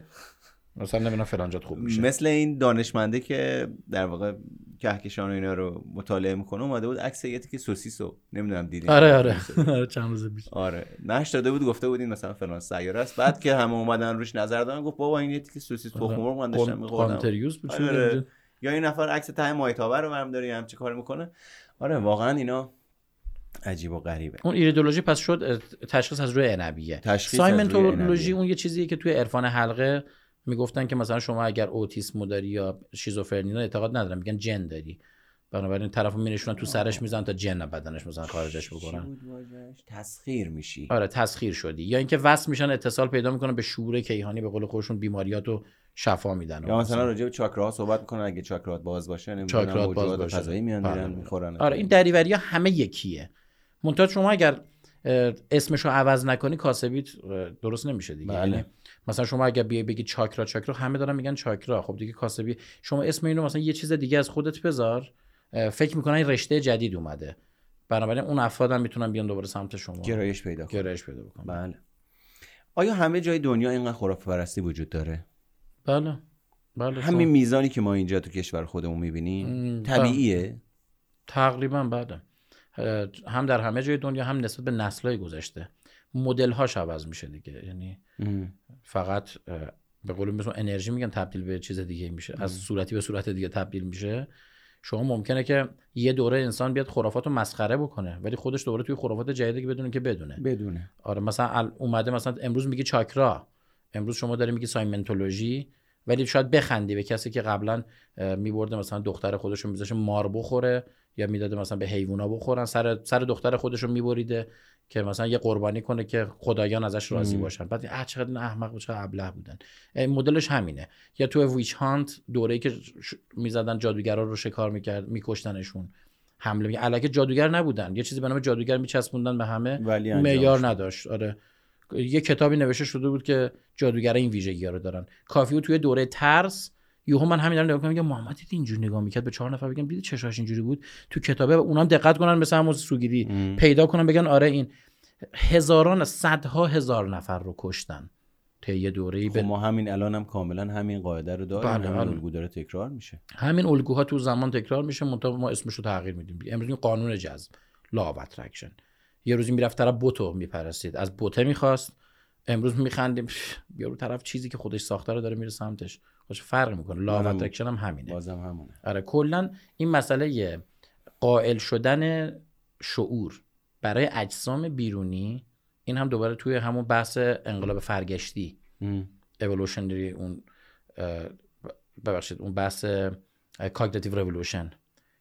مثلا نمی‌دونم فلانجات خوب میشه. مثل این دانشمنده که در واقع کهکشان و اینا رو مطالعه می‌کنه اومده بود عکس یه تیکه سوسیسو نمی‌دونم دیدین آره آره. آره چند روز پیش. آره. نش داده بود گفته بود این مثلا فلان سیاره است. بعد که همه اومدن روش نظر دادن گفت بابا این یه تیکه سوسیس تخم مرغ من داشتم می‌خوردم. آره. یا این نفر عکس ته مایتابه رو برم داره همچی کار می‌کنه. آره واقعا اینا عجیب و غریبه. اون ایریدولوژی پس شد تشخیص از روی عنبیه سایمنتولوژی. اون یه چیزیه که توی عرفان حلقه می‌گفتن که مثلا شما اگر اوتیسم داری یا شیزوفرنی اعتقاد ندارن میگن جن داری. بنابراین طرفو میرشونن تو سرش می‌زنن تا جن بدنش مثلا خارجش بکنن؟ تسخیر میشی. آره تسخیر شدی. یا اینکه وصل میشن اتصال پیدا می‌کنن به شعور کیهانی به قول خودشون بیماریاتو شفا میدن. یا مثلا راجع به چاکراها صحبت می‌کنن اگه چاکرات باز باشه چاکرات باز باشه. میان بله، میرن. می‌خورن. آره این دریوری ها همه یکیه. منتها شما اگر اه، اسمشو عوض نکنی کاسبیت درست نمیشه دیگه. بله. یعنی مثلا شما اگر بیای بگی چاکرا چاکرا همه دارن میگن چاکرا. خب دیگه کاسبی شما اسم اینو مثلا یه چیز دیگه از خودت بذار. فکر می‌کنن این رشته جدید اومده. بنابراین اون افراد هم می‌تونن بیان دوباره سمت شما. گرایش پیدا کنن. گرایش پیدا بکنن. بله. آیا همه جای دنیا اینقدر خرافه پرستی وجود داره؟ بله. بله همین میزانی که ما اینجا تو کشور خودمون می‌بینیم بله. طبیعیه؟ تقریبا بله. هم در همه جای دنیا هم نسبت به نسل‌های گذشته. مدل هاش عوض میشه دیگه. یعنی. فقط به قول مثلا انرژی میگن تبدیل به چیز دیگه میشه. از صورتی به صورت دیگه تبدیل میشه. شما ممکنه که یه دوره انسان بیاد خرافات رو مسخره بکنه ولی خودش دوباره توی خرافات جدیدی که بدونه که بدونه. بدونه. آره مثلا اومده مثلا امروز میگی چاکرا. امروز شما داری میگی سایمنتولوژی ولی شاید بخندی به کسی که قبلا میبرده مثلا دختر خودش رو میذاشه مار بخوره یا می‌داده مثلا به حیوونا بخورن سر سر دختر خودش رو میبریده که مثلا یه قربانی کنه که خدایان ازش راضی. باشن. بعد اه چقدر این احمق و چقدر ابله بودن. مدلش همینه. یا تو ویچ هانت دوره‌ای که ش- می‌زدن جادوگرا رو شکار می‌کرد میکشتنشون. حمله می الکه جادوگر نبودن. یه چیزی به نام جادوگر میچسبوندن به همه معیار. نداشت. آره. یه کتابی نوشته شده بود که جادوگرا این ویژگی رو دارن. کافی بود توی دوره ترس یهو من همین نگاه کنم میگم محمد دید اینجوری نگاه می‌کرد؟ به چهار نفر بگم دیدی چشاش اینجوری بود؟ تو کتابه اونام دقت کنن مثل همون سوگیری ام. پیدا کنن بگن آره این هزاران صدها هزار نفر رو کشتن طی یه دوره‌ای خب به ما همین الان هم کاملا همین قاعده رو داریم. بله، همین بله. الگو داره تکرار میشه. همین الگوها تو زمان تکرار میشه منتها ما اسمش رو تغییر میدیم. امروز قانون جذب لا یه روزی می‌رفت طرف بوتو میپرستید. از بوته می‌خواست. امروز میخندیم. یارو طرف چیزی که خودش ساخته رو داره میره سمتش. خوش فرق می‌کنه. لا attraction هم همینه. بازم همونه. آره کلا این مسئله قائل شدن شعور. برای اجسام بیرونی این هم دوباره توی همون بحث انقلاب فرگشتی evolutionary اون ببخشید اون بحث cognitive revolution.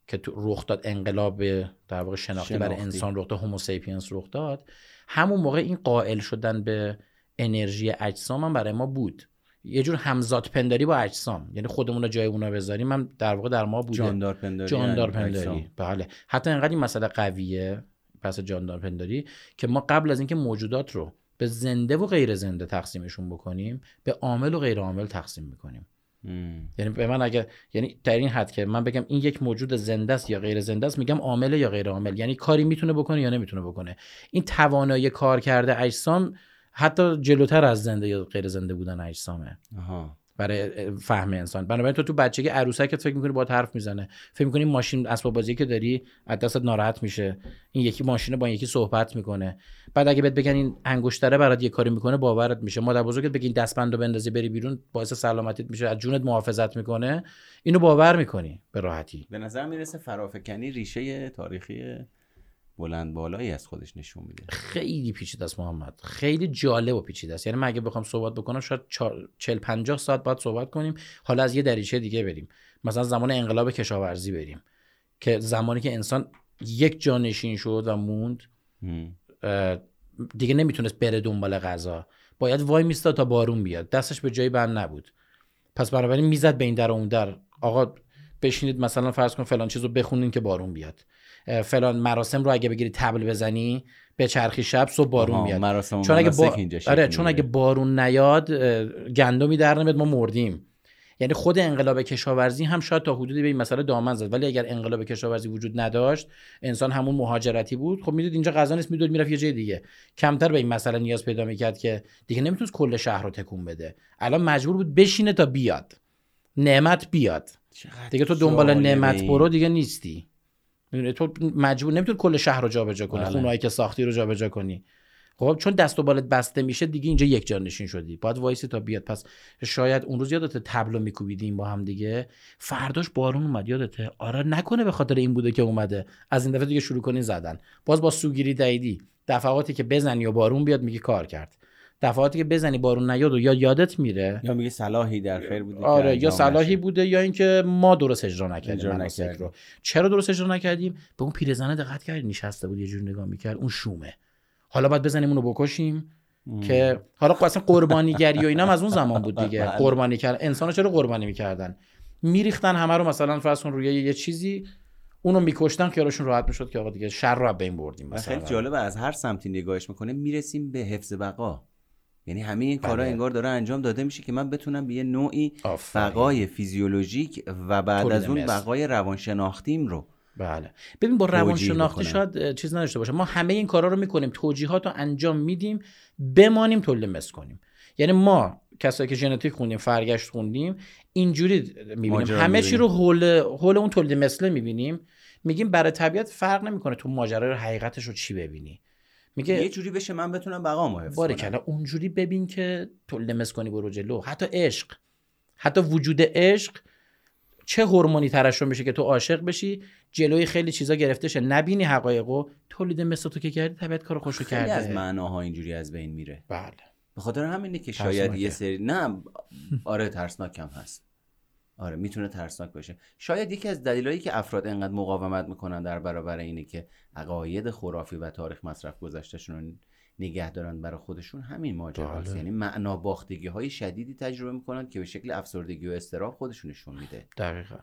که تو رخ داد انقلاب در واقع شناختی, برای شناختی. انسان رخ داد Homo sapiens رخ داد. همون موقع این قائل شدن به انرژی اجسام هم برای ما بود. یه جور همزاد پنداری با اجسام. یعنی خودمون رو جای اونا بذاریم هم در واقع در ما بوده. جاندار پنداری جاندار یعنی پنداری. اجسام. بله. حتی اینقدر این مسئله قویه پس جاندار پنداری که ما قبل از اینکه موجودات رو به زنده و غیر زنده تقسیمشون بکنیم به عامل و غیر عامل تقسیم می‌کنیم. یعنی به من اگر یعنی در این حد که من بگم این یک موجود زنده است یا غیر زنده است میگم عامل یا غیر عامل. یعنی کاری می‌تونه بکنه یا نمی‌تونه بکنه. این توانایی کار کرده اجسام حتی جلوتر از زنده یا غیر زنده بودن اجسامه. برای فهم انسان. بنابراین تو تو بچگی عروسکت فکر می‌کنی با حرف می‌زنه. فکر می‌کنی ماشین اسباب بازی که داری از دستت ناراحت میشه. این یکی ماشین با یکی صحبت می‌کنه. بعد اگه بهت بگن این انگشتره برات یه کاری می‌کنه باورت میشه. مادر بزرگت بگین دستبندو بندازی بری بیرون باعث سلامتیت میشه از جونت محافظت می‌کنه. اینو باور می‌کنی به راحتی. به نظر می‌رسه فرافکنی ریشه تاریخی بلند بالایی از خودش نشون میده. خیلی پیچیده است محمد. خیلی جالب و پیچیده است. یعنی من اگه بخوام صحبت بکنم شاید 40 50 ساعت بعد صحبت کنیم. حالا از یه دریچه دیگه بریم. مثلا زمان انقلاب کشاورزی بریم. که زمانی که انسان یک جانشین شد و موند دیگه نمی‌تونست بره دنبال غذا. باید وای میستا تا بارون بیاد. دستش به جای بند نبود. پس بنابراین می‌زد به این در و اون در. آقا بشینید مثلا فرض کن فلان چیزو بخونین که بارون بیاد. فلان مراسم رو اگه بگیری تبل بزنی به چرخی شب صبح بارون میاد. چون اگه با... آره چون اگه بارون نیاد گندمی در نمیاد ما مردیم. یعنی خود انقلاب کشاورزی هم شاید تا حدودی به این مسئله دامن زد. ولی اگر انقلاب کشاورزی وجود نداشت انسان همون مهاجرتی بود. خب می‌دید اینجا غذا نیست میدود می‌رفت یه جای دیگه. کمتر به این مسئله نیاز پیدا می‌کرد که دیگه نمی‌تونست کل شهر رو تکون بده. الان مجبور بود بشینه تا بیاد. نعمت بیاد. دیگه تو دنبال نعمت برو دیگه نیستی. تو مجبور نمی‌تونی کل شهر رو جابجا کنی بله. خونهایی که ساختی رو جابجا کنی. خب چون دست و بالت بسته میشه دیگه اینجا یک جانشین شدی. باید وایسی تا بیاد. پس شاید اون روز یادت تبلو میکوبیدیم با هم دیگه. فرداش بارون اومد یادته آره نکنه به خاطر این بوده که اومده. از این دفعه دیگه شروع کنی زدن. باز با سوگیری دیدی دفعاتی که بزنی و بارون بیاد میگی کار کرد. دفعاتی که بزنی بارون نیاد و یا یادت میره. یا میگه صلاحی در خیر بوده آره یا صلاحی بوده یا اینکه ما درست اجرا نکردیم رو. چرا درست اجرا نکردیم؟ به اون پیرزنه دقت کردی نشسته بود یه جور نگاه می‌کرد اون شومه. حالا باید بزنیم اونو بکشیم که حالا خب اصلا قربانیگری و اینا از اون زمان بود دیگه. بله. قربانی کرد انسان چرا قربانی می‌کردن؟ میریختن همه رو مثلا فرض کن روی یه چیزی اونو میکشتن خیالشون راحت می‌شد که آقا دیگه شر رو بین بردیم مثلا. خیلی جالبه از هر سمتی نگاهش می‌کنه می‌رسیم به حفظ بقا. یعنی همه این کارا بله. انگار داره انجام داده میشه که من بتونم به یه نوعی بقای فیزیولوژیک و بعد از اون بقای روانشناختیم رو. بله. ببین با روانشناختی شاید چیز نداشته باشه ما همه این کارا رو می‌کنیم توجیهات رو انجام میدیم بمانیم تولید مثل کنیم. یعنی ما کسایی که ژنتیک خوندیم فرگشت خوندیم اینجوری می‌بینیم. همه چی رو حول حول اون تولید مثله می‌بینیم. میگیم برای طبیعت فرق نمی‌کنه تو ماجرای حقیقتش رو چی ببینی. میگه یه جوری بشه من بتونم بقامو حفظ کنم. کلا اونجوری ببین که تو لمس کنی برو جلو. حتی عشق. حتی وجود عشق چه هورمونی ترشح میشه که تو عاشق بشی؟ جلوی خیلی چیزا گرفته شه نبینی حقایقو. تولید مثل تو که کردی طبیعت کارو خوشو کرده. از معناها اینجوری از بین میره. بله. به خاطر همینه که شاید یه سری نه آره ترسناک هست. آره می‌تونه ترسناک باشه. شاید یکی از دلایلی که افراد انقدر مقاومت می‌کنن در برابر اینه که عقاید خرافی و تاریخ مصرف گذشتهشون رو نگه دارن برای خودشون همین ماجراست. بله. یعنی معنا باختگی های شدیدی تجربه می‌کنن که به شکل افسردگی و استراب خودشونشون میده. دقیقا.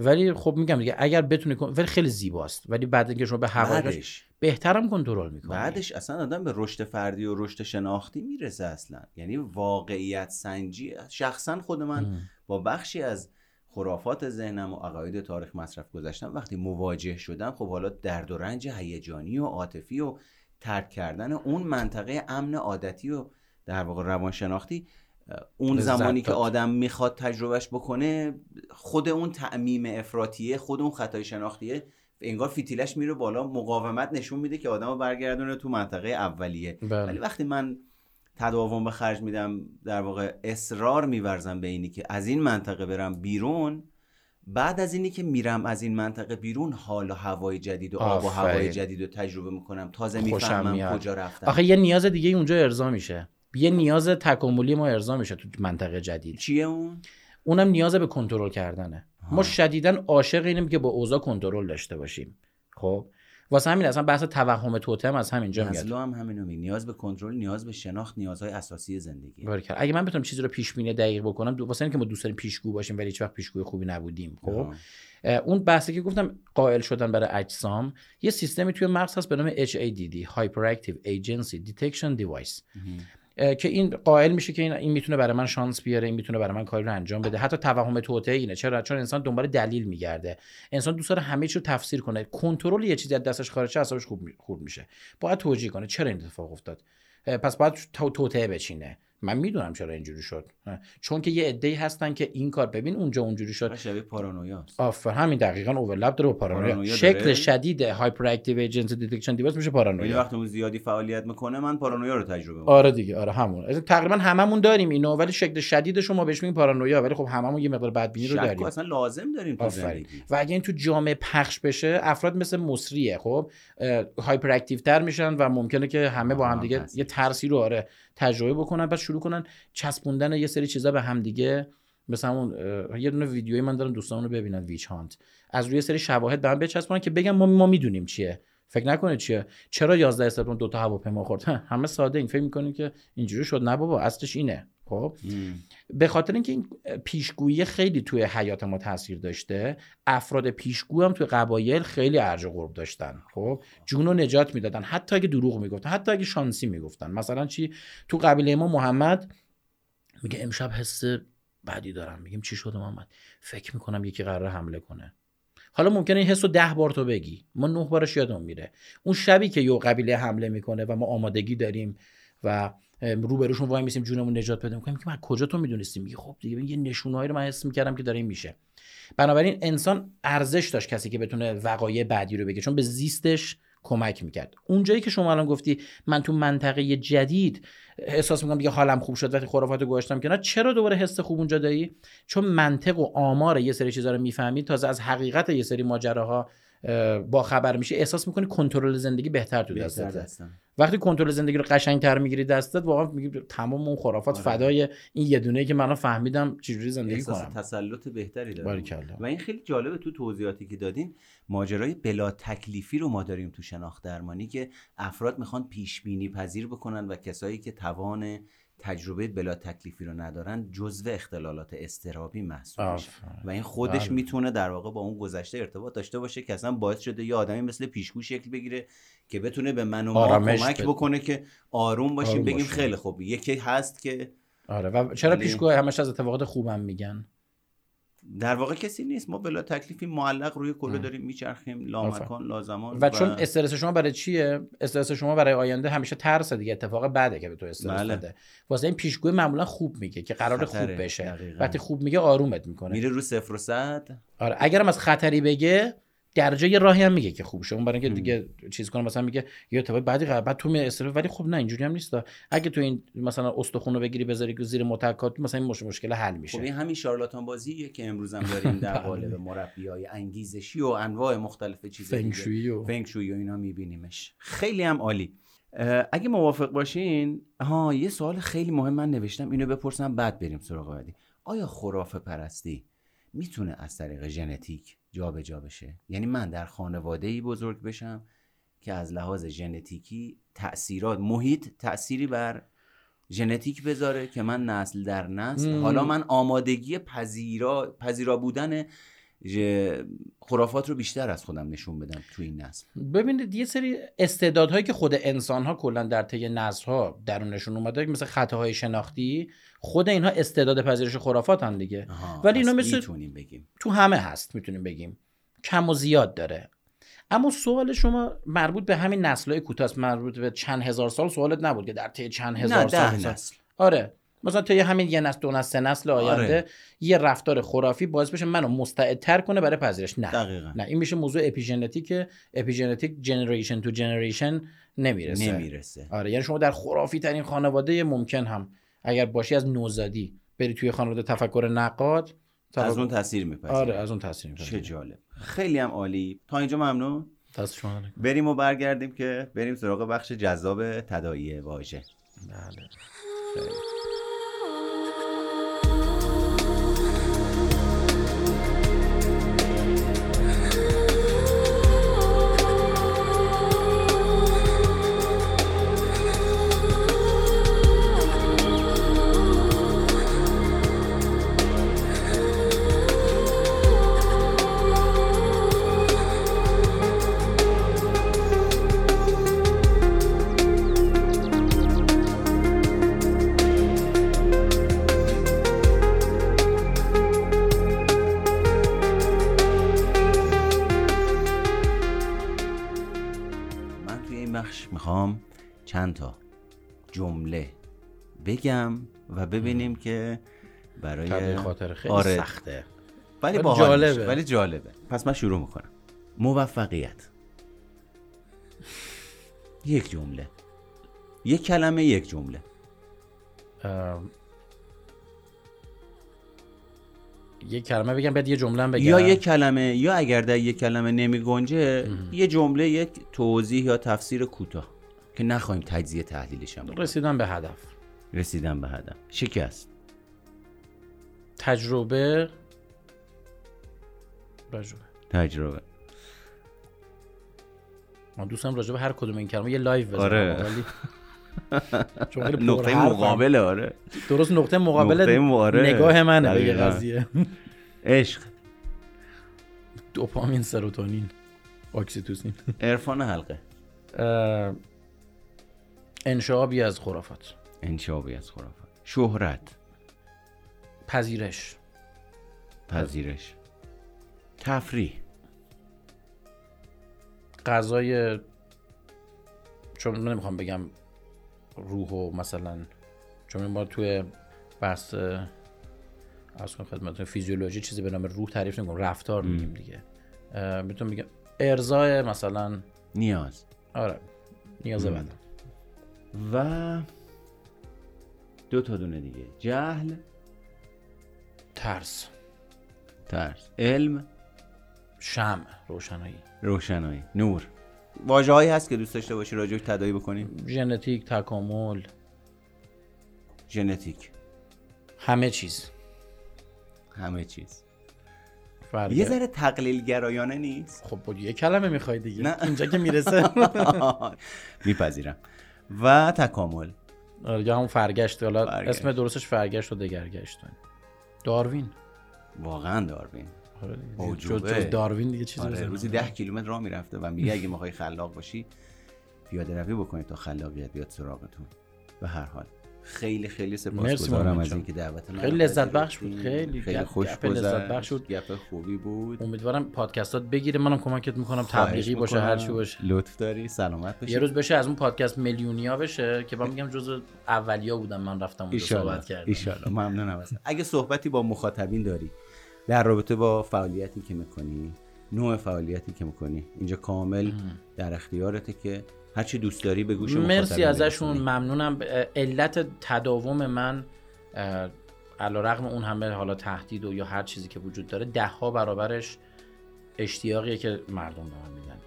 ولی خب میگم دیگه اگر بتونی کن ولی خیلی زیباست. ولی بعد اینکه شما به حقایقش بهترم کنترل می‌کنی. بعدش اصلا آدم به رشد فردی و رشد شناختی می‌رسه اصلا. یعنی واقعیت سنجی شخصا خود من با بخشی از خرافات ذهنم و عقاید تاریخ مصرف گذاشتم وقتی مواجه شدم خب حالا درد و رنج هیجانی و عاطفی و ترک کردن اون منطقه امن عادتی و در واقع روانشناختی اون زمانی که آدم می‌خواد تجربهش بکنه خود اون تعمیم افراتیه خود اون خطای شناختیه انگار فیتیلش میره بالا مقاومت نشون میده که آدم رو برگردونه تو منطقه اولیه بله. ولی وقتی من تداوم به خرج میدم در واقع اصرار میورزم به اینی که از این منطقه برم بیرون. بعد از اینی که میرم از این منطقه بیرون حال و هوای جدید و آب و هوای جدید رو تجربه می‌کنم. تازه می‌فهمم کجا رفتم. آخه یه نیاز دیگه اونجا ارضا میشه. یه نیاز تکاملی ما ارضا میشه تو منطقه جدید. چیه اون؟ اونم نیاز به کنترل کردنه. ما شدیدا عاشق اینیم که با اوضاع کنترل داشته باشیم. خب؟ واسه همین اصلا بحث توهم توتم از همینجا میاد. از هم همینو می نیاز به کنترل نیاز به شناخت نیازهای اساسی زندگی. باریکلا اگه من بتونم چیزی رو پیش بینی دقیق بکنم واسه اینکه ما دوست داریم پیشگو باشیم ولی هیچ وقت پیشگوی خوبی نبودیم خب؟ اون بحثی که گفتم قائل شدن برای اجسام یه سیستمی توی مغز هست به نام HADD Hyperactive Agency Detection Device. که این قائل میشه که این این می‌تونه برای من شانس بیاره این می‌تونه برای من کاری رو انجام بده. حتی توهم توطئه اینه. چرا؟ چون انسان دنبال دلیل میگرده. انسان دوست داره همه چی رو تفسیر کنه. کنترل یه چیزی از دستش خارج شه اعصابش خب خورد میشه. باید توجیه کنه. چرا این اتفاق افتاد؟ پس باید توطئه بچینه. من می‌دونم چرا اینجوری شد. چون که یه عده‌ای هستن که این کار ببین اونجا اونجوری شد. شبیه پارانویا آفرین همین دقیقاً overlap داره با پارانویا. شکل شدید hyperactive agent detection device میشه پارانویا. وقتی اون زیادی فعالیت می‌کنه من پارانویا رو تجربه می‌کنم. آره دیگه آره همون. تقریبا هممون داریم اینو ولی شکل شدید شما بهش میگین پارانویا ولی خب هممون یه مقدار بدبینی رو داریم. اصلا لازم داریم تو زندگی. و اگه این تو جامعه پخش بشه افراد مثل مصریه خب هایپر اکتیو تر میشن و ممکنه که همه با هم دیگه یه ترسی رو آره تجربه بکنن بعد شروع کنن چسبوندن یه سری چیزا به هم دیگه. مثلا اون یه دونه ویدیویی من دارم دوستان رو ببینن ویچ هانت از روی سری شواهد به هم بچسبونن که بگم ما ما می‌دونیم چیه. فکر نکنید چیه. چرا 11 سپتامبر دو تا هواپیما خورد؟ همه ساده این. فکر می‌کنیم که اینجوری شد؟ نه بابا اصلش اینه. خب؟ به خاطر اینکه این پیشگویی خیلی توی حیات ما تاثیر داشته افراد پیشگو هم توی قبایل خیلی ارج و قرب داشتن. خب؟ جون رو نجات می‌دادن. حتی اگه دروغ می‌گفتن حتی اگه شانسی می‌گفتن. مثلا چی؟ تو قبیله ما محمد میگه امشب حس بدی دارم. میگیم چی شده محمد؟ فکر می‌کنم یکی قرار حمله کنه. حالا ممکنه این حس رو ده بار تو بگی. ما نه بارش یادمون میره. اون شبی که یه قبیله حمله می‌کنه و ما آمادگی داریم و روبروشون وای میسیم جونمون نجات پیدا می‌کنیم که من کجا تو می‌دونستیم؟ میگه خب دیگه یه نشونهایی رو من حس می‌کردم که داره این میشه. بنابراین انسان ارزش داشت کسی که بتونه وقایع بعدی رو بگه. چون به زیستش کمک می‌کرد. اونجایی که شما الان گفتی من تو منطقه جدید احساس می‌کنم دیگه حالم خوب شد وقتی خرافات گذاشتم کنار. چرا دوباره حس خوب اونجا داری؟ چون منطق و آمار یه سری چیزا رو می‌فهمی تازه از حقیقت یه سری ماجراها با خبر میشه احساس می‌کنی کنترل زندگی بهتر تو دستت وقتی کنترل زندگی رو قشنگتر می‌گیری دستت واقعا میگی تمام اون خرافات آره. فدای این یه دونه که من فهمیدم چجوری زندگی احساس کنم. تسلط بهتری داره و این خیلی جالبه تو توضیحاتی که دادین ماجرای بلا تکلیفی رو ما داریم تو شناخت درمانی که افراد می‌خوان پیش بینی پذیر بکنن و کسایی که توان تجربه بلا تکلیفی رو ندارن جزو اختلالات استرابی محسوب میشه. و این خودش بله. می‌تونه در واقع با اون گذشته ارتباط داشته باشه که اصلا باعث شده یه آدمی مثل پیشگو شکل بگیره که بتونه به من و ما کمک بکنه که آروم باشیم بگیم خیلی خوب یکی هست که آره. و چرا پیشگو همش از اتفاقات خوبم میگن؟ در واقع کسی نیست. ما بلا تکلیفی معلق روی کلو داریم میچرخیم. لامکان لازمان و چون استرس شما برای چیه؟ استرس شما برای آینده همیشه ترس دیگه. اتفاق بعده که به تو استرس بله. بده. واسه این پیشگوی معمولا خوب میگه که قرار خوب بشه. وقتی خوب میگه آرومت می‌کنه. میره رو صفر و صد. آره. اگرم از خطری بگه درجه یه راهی هم میگه که خوب شه. اون برای اینکه دیگه چیز کنه مثلا میگه یه اتفاق بعدی بعد تو می استرس ولی خب نه اینجوری هم نیست. اگه تو این مثلا استخون رو بگیری بذاری زیر متکات مثلا این مشکل حل میشه. خب این همین شارلاتان بازیه که امروز هم داریم در قالب مربیای انگیزشی و انواع مختلف چیزا فنگشویی و فنگشویی و اینا میبینیمش. خیلی هم عالی. اگه موافق باشین ها یه سوال خیلی مهم من نوشتم اینو بپرسم بعد بریم سراغ بعدی. آیا خرافه پرستی می‌تونه از طریق ژنتیک جابجا بشه. یعنی من در خانواده ای بزرگ بشم که از لحاظ ژنتیکی تاثیرات محیط تأثیری بر ژنتیک بذاره که من نسل در نسل حالا من آمادگی پذیرا پذیرا بودن خرافات رو بیشتر از خودم نشون بدم تو این نسل. ببینید یه سری استعدادهایی که خود انسان ها کلا در طی نسل ها درونشون اومده مثل خطاهای شناختی خود اینها استعداد پذیرش خرافات هم دیگه ولی اینا مثل بگیم. تو همه هست می‌تونیم بگیم. کم و زیاد داره. اما سوال شما مربوط به همین نسل‌های کوتاه مربوط به چند هزار سال سوالت نبود که در طی چند هزار سال نسل. آره. مثلا تا همین یه نسل دو نسل سه نسل آینده آره. یه رفتار خرافی باعث بشه منو مستعدتر کنه برای پذیرش. نه. دقیقا. نه. این میشه موضوع epigenetic epigenetic generation to generation نمی‌رسه. نمی‌رسه. آره. یعنی شما در خرافی ترین خانواده ممکن هم اگر باشی از نوزادی بری توی خانواده تفکر نقاد از اون تاثیر میپذیره آره از اون تاثیر میپذیره چه جالب. خیلی هم عالی. تا اینجا ممنون؟ دست شما بریم و برگردیم که بریم سراغ بخش جذاب تداعی واژه. بله. چند ببینیم که برای خاطر خیلی آره. سخته. ولی جالبه. ولی جالبه. پس من شروع می‌کنم. موفقیت. یک جمله. یک کلمه یک جمله. ام، یه کلمه بگم بعد یه جمله بگم یا یک کلمه یا اگر در یک کلمه نمی گنجه یه جمله یک توضیح یا تفسیر کوتاه که نخواهیم تجزیه تحلیلش هم. رسیدن به هدف. رسیدن به هدف. شکست. تجربه. تجربه تجربه. من دوستم راجع به هر کدوم این کلمه یه لایو بزنم. آره. ولی چون نقطه. مقابله آره. درست نقطه مقابل. نگاه منه به. قضیه. عشق. دوپامین سروتونین اکسیتوسین عرفان حلقه. اه، انشعابی از خرافات. انشابی از خرافات. شهرت. پذیرش. پذیرش. تفریح. غذای چون نمی‌خوام بگم روح و مثلا چون ما توی بحث از خدمت فیزیولوژی چیزی به نام روح تعریف نمی‌کنم رفتار میگیم دیگه. می‌تونم بگم ارزای مثلا نیاز. آره نیاز بدن. و دو تا دونه دیگه. جهل. ترس. ترس. علم. شمع. روشنایی. روشنایی. نور. واژه هایی هست که دوست داشته باشی راجع تدایی بکنیم ژنتیک تکامل. ژنتیک. همه چیز. همه چیز. فرق یه ذره تقلیل گرایانه نیست؟ خب بود یه کلمه می‌خوای دیگه. نه. اینجا که می‌رسه. میپذیرم. و تکامل. یا همون فرگشت حالا فرگشت. اسم درستش فرگشت و دگرگشت داروین واقعا داروین آره دیگه. جز, داروین دیگه چیزی آره. روزی ده کیلومتر راه می‌رفته و میگه اگه می‌خوای خلاق باشی پیاده روی بکنید تا خلاقیت بیاد سراغتون به هر حال خیلی خیلی سپاسگزارم از. اینکه دعوت من خیلی لذت بخش. بود. خیلی خیلی خوش گپ لذت بخش بود. گپ خوبی بود امیدوارم پادکستات بگیره منم کمکت می‌کنم تبلیغی باشه. هر چی باشه لطف داری سلامت باشی یه روز بشه از اون پادکست میلیونیا بشه که من میگم جز اولیا بودم من رفتم اونجا صحبت کردم ایشالله ممنونم ازت. اگه صحبتی با مخاطبین داری در رابطه با فعالیتی که می‌کنی نوع فعالیتی که می‌کنی اینجا کامل در اختیارته که هرچی دوست داری به گوش مرسی ازشون. ممنونم. علت تداوم من علا رقم اون همه حالا تهدید و یا هر چیزی که وجود داره ده ها برابرش اشتیاقیه که مردم به من میدن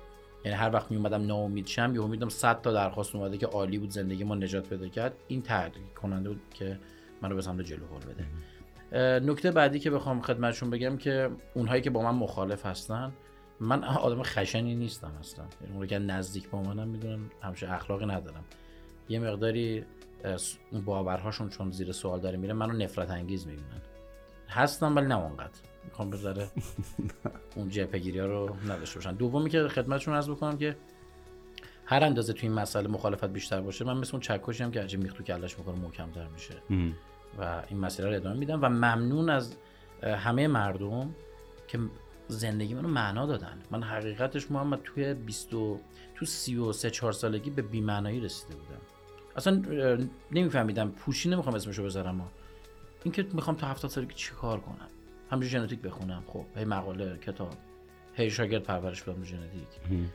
یعنی هر وقت میومدم ناامید شم یا امیدم 100 تا درخواست اومده که عالی بود زندگی ما نجات پیدا کرد. این تحریک کننده بود که منو به سمت جلو هل بده. نکته بعدی که بخوام خدمتشون بگم که اونهایی که با من مخالف هستن من آدم خشنی نیستم اصلا. یعنی اون که نزدیک با منم می‌دونن همشه اخلاقی ندارم. یه مقداری باورهاشون چون زیر سوال داره میره منو نفرت انگیز می‌بینن. هستم ولی نه اونقدر. می‌خوام بذاره اون جبهگیری ها رو نداشته باشن. دومی که خدمتشون عرض بکنم که هر اندازه توی این مسئله مخالفت بیشتر باشه من مثل اون چکشی هم که عجب میخ تو کلش می‌کنه محکمتر میشه. و این مسئله رو ادامه میدم. و ممنون از همه مردم که زندگی منو معنا دادن. من حقیقتش محمد توی 20 و- تو 33 4 سالگی به بی‌معنایی رسیده بودم. اصلا نمیفهمیدم. پوشی نمی‌خوام اسمشو بذارم ها. این که می‌خوام تا 70 سالگی چیکار کنم؟ همینجوری ژنتیک بخونم. خب هی مقاله کتاب. هی شاگرد پرورش بدم ژنتیک.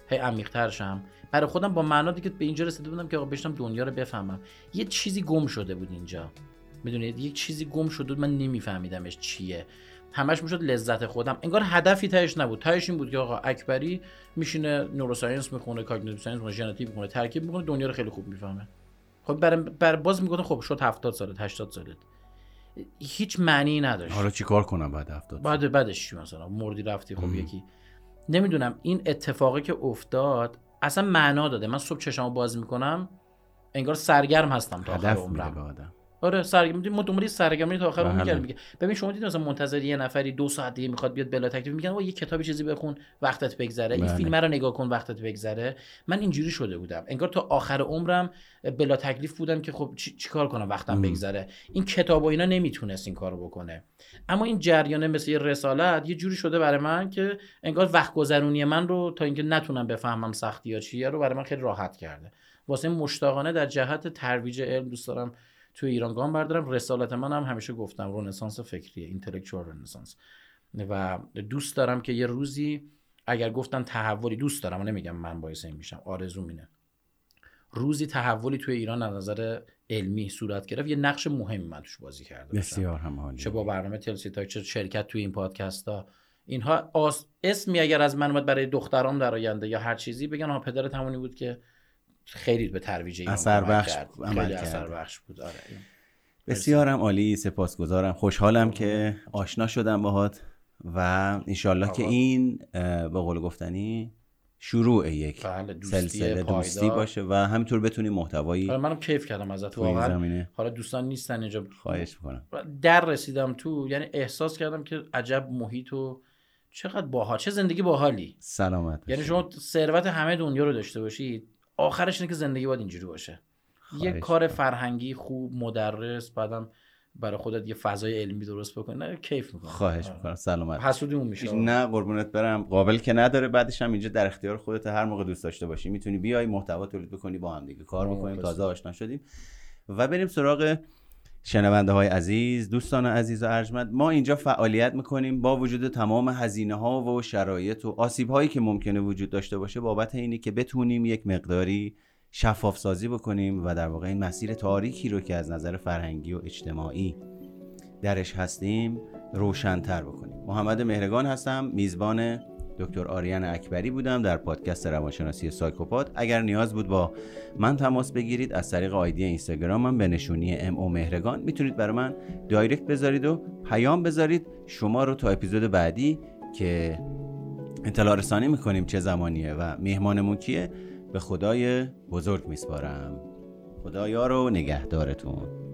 هی عمیق‌تر شم. برای خودم با معنا دیگه به اینجا رسیده بودم که آقا بشنم دنیا رو بفهمم. یه چیزی گم شده بود اینجا. می‌دونید؟ یک چیزی گم شده بود من نمیفهمیدمش چیه. همش می‌شد لذت خودم. انگار هدفی تهش نبود. تهش این بود که آقا اکبری میشینه neuroscience می‌خونه cognitive science می‌خونه ژنتیک می‌خونه ترکیب می‌کنه دنیا رو خیلی خوب می‌فهمه. خب برای بر باز می‌گفتن خب شد 70 سالت 80 سالت هیچ معنی نداشت. حالا چیکار کنم بعد هفتاد بعد بعدش چی مثلا؟ مردی رفتی خب یکی. نمی‌دونم این اتفاقی که افتاد اصلا معنا داده. من صبح چشامو باز می‌کنم انگار سرگرم هستم تا آخر عمرم. آره سرگرمی ما دنبال سرگرمی تا آخر بله. میگردیم میگه ببین شما دیدین مثلا منتظر یه نفری دو ساعت دیگه می‌خواد بیاد بلا تکلیف میگن آقا یه کتابی چیزی بخون وقتت بگذره. این بله. فیلم رو نگاه کن وقتت بگذره. من اینجوری شده بودم. انگار تا آخر عمرم بلا تکلیف بودم که خب چی, چی کار کنم وقتم بگذره. این کتاب و اینا نمی‌تونست این کارو بکنه. اما این جریانه مثل یه رسالت یه جوری شده برای من که انگار وقت گذرونی من رو تا اینکه نتونم بفهمم سختی یا چیه رو برای من خیلی راحت کرده. واسه مشتاقانه در جهت ترویج علم دوست دارم توی ایران گام بردارم. رسالت من هم همیشه گفتم رنسانس فکریه اینتלקچوال رنسانس. و دوست دارم که یه روزی اگر گفتن تحولی دوست دارم و نمیگم من باعث این میشم آرزو مینه روزی تحولی توی ایران از نظر علمی صورت گرفت یه نقش مهمی من توش بازی کرده بسیار هم چه با برنامه تلسی تا چه شرکت توی این پادکست ها اینها اسمی اگر از من اومد برای دخترام در آینده یا هر چیزی بگن ها پدرت همونی بود که خیلی به ترویج ایران اثر بخش خیلی اثر بخش بود. آره. بسیارم عالی سپاسگزارم. خوشحالم که آشنا شدم باهات و انشالله که این به قول گفتنی شروع یک بله، سلسله دوستی باشه و همینطور بتونیم محتوایی حالا منم کیف کردم ازت واقعا. حالا دوستان نیستن اینجا. خواهش می‌کنم. در رسیدم تو یعنی احساس کردم که عجب محیط و چقدر باحال چه زندگی باحالی. سلامت یعنی شما ثروت همه دنیا رو داشته باشید آخرش اینه که زندگی باید اینجوری باشه. یه کار فرهنگی خوب مدرس بعدم برای خودت یه فضای علمی درست بکنی. نه کیف می‌کنه خواهش می‌کنم. سلامت حسودیمون میشه. نه قربونت برم. قابل که نداره بعدش هم اینجا در اختیار خودت هر موقع دوست داشته باشی. می‌تونی بیای محتوا تولید بکنی با هم دیگه کار بکنیم. تازه آشنا شدیم. و بریم سراغ شنونده های عزیز دوستان عزیز و ارجمند ما اینجا فعالیت می‌کنیم با وجود تمام هزینه ها و شرایط و آسیب هایی که ممکنه وجود داشته باشه بابت اینی که بتونیم یک مقداری شفاف سازی بکنیم و در واقع این مسیر تاریکی رو که از نظر فرهنگی و اجتماعی درش هستیم روشنتر بکنیم. محمد مهرگان هستم میزبان دکتر آریان اکبری بودم در پادکست روانشناسی سایکوپات. اگر نیاز بود با من تماس بگیرید از طریق آیدی اینستاگرامم به نشونی ام او مهرگان می‌تونید برای من دایرکت بذارید و پیام بذارید. شما رو تا اپیزود بعدی که اطلاع رسانی می‌کنیم چه زمانیه و مهمانمون کیه به خدای بزرگ میسپارم. خدایا رو نگهدارتون.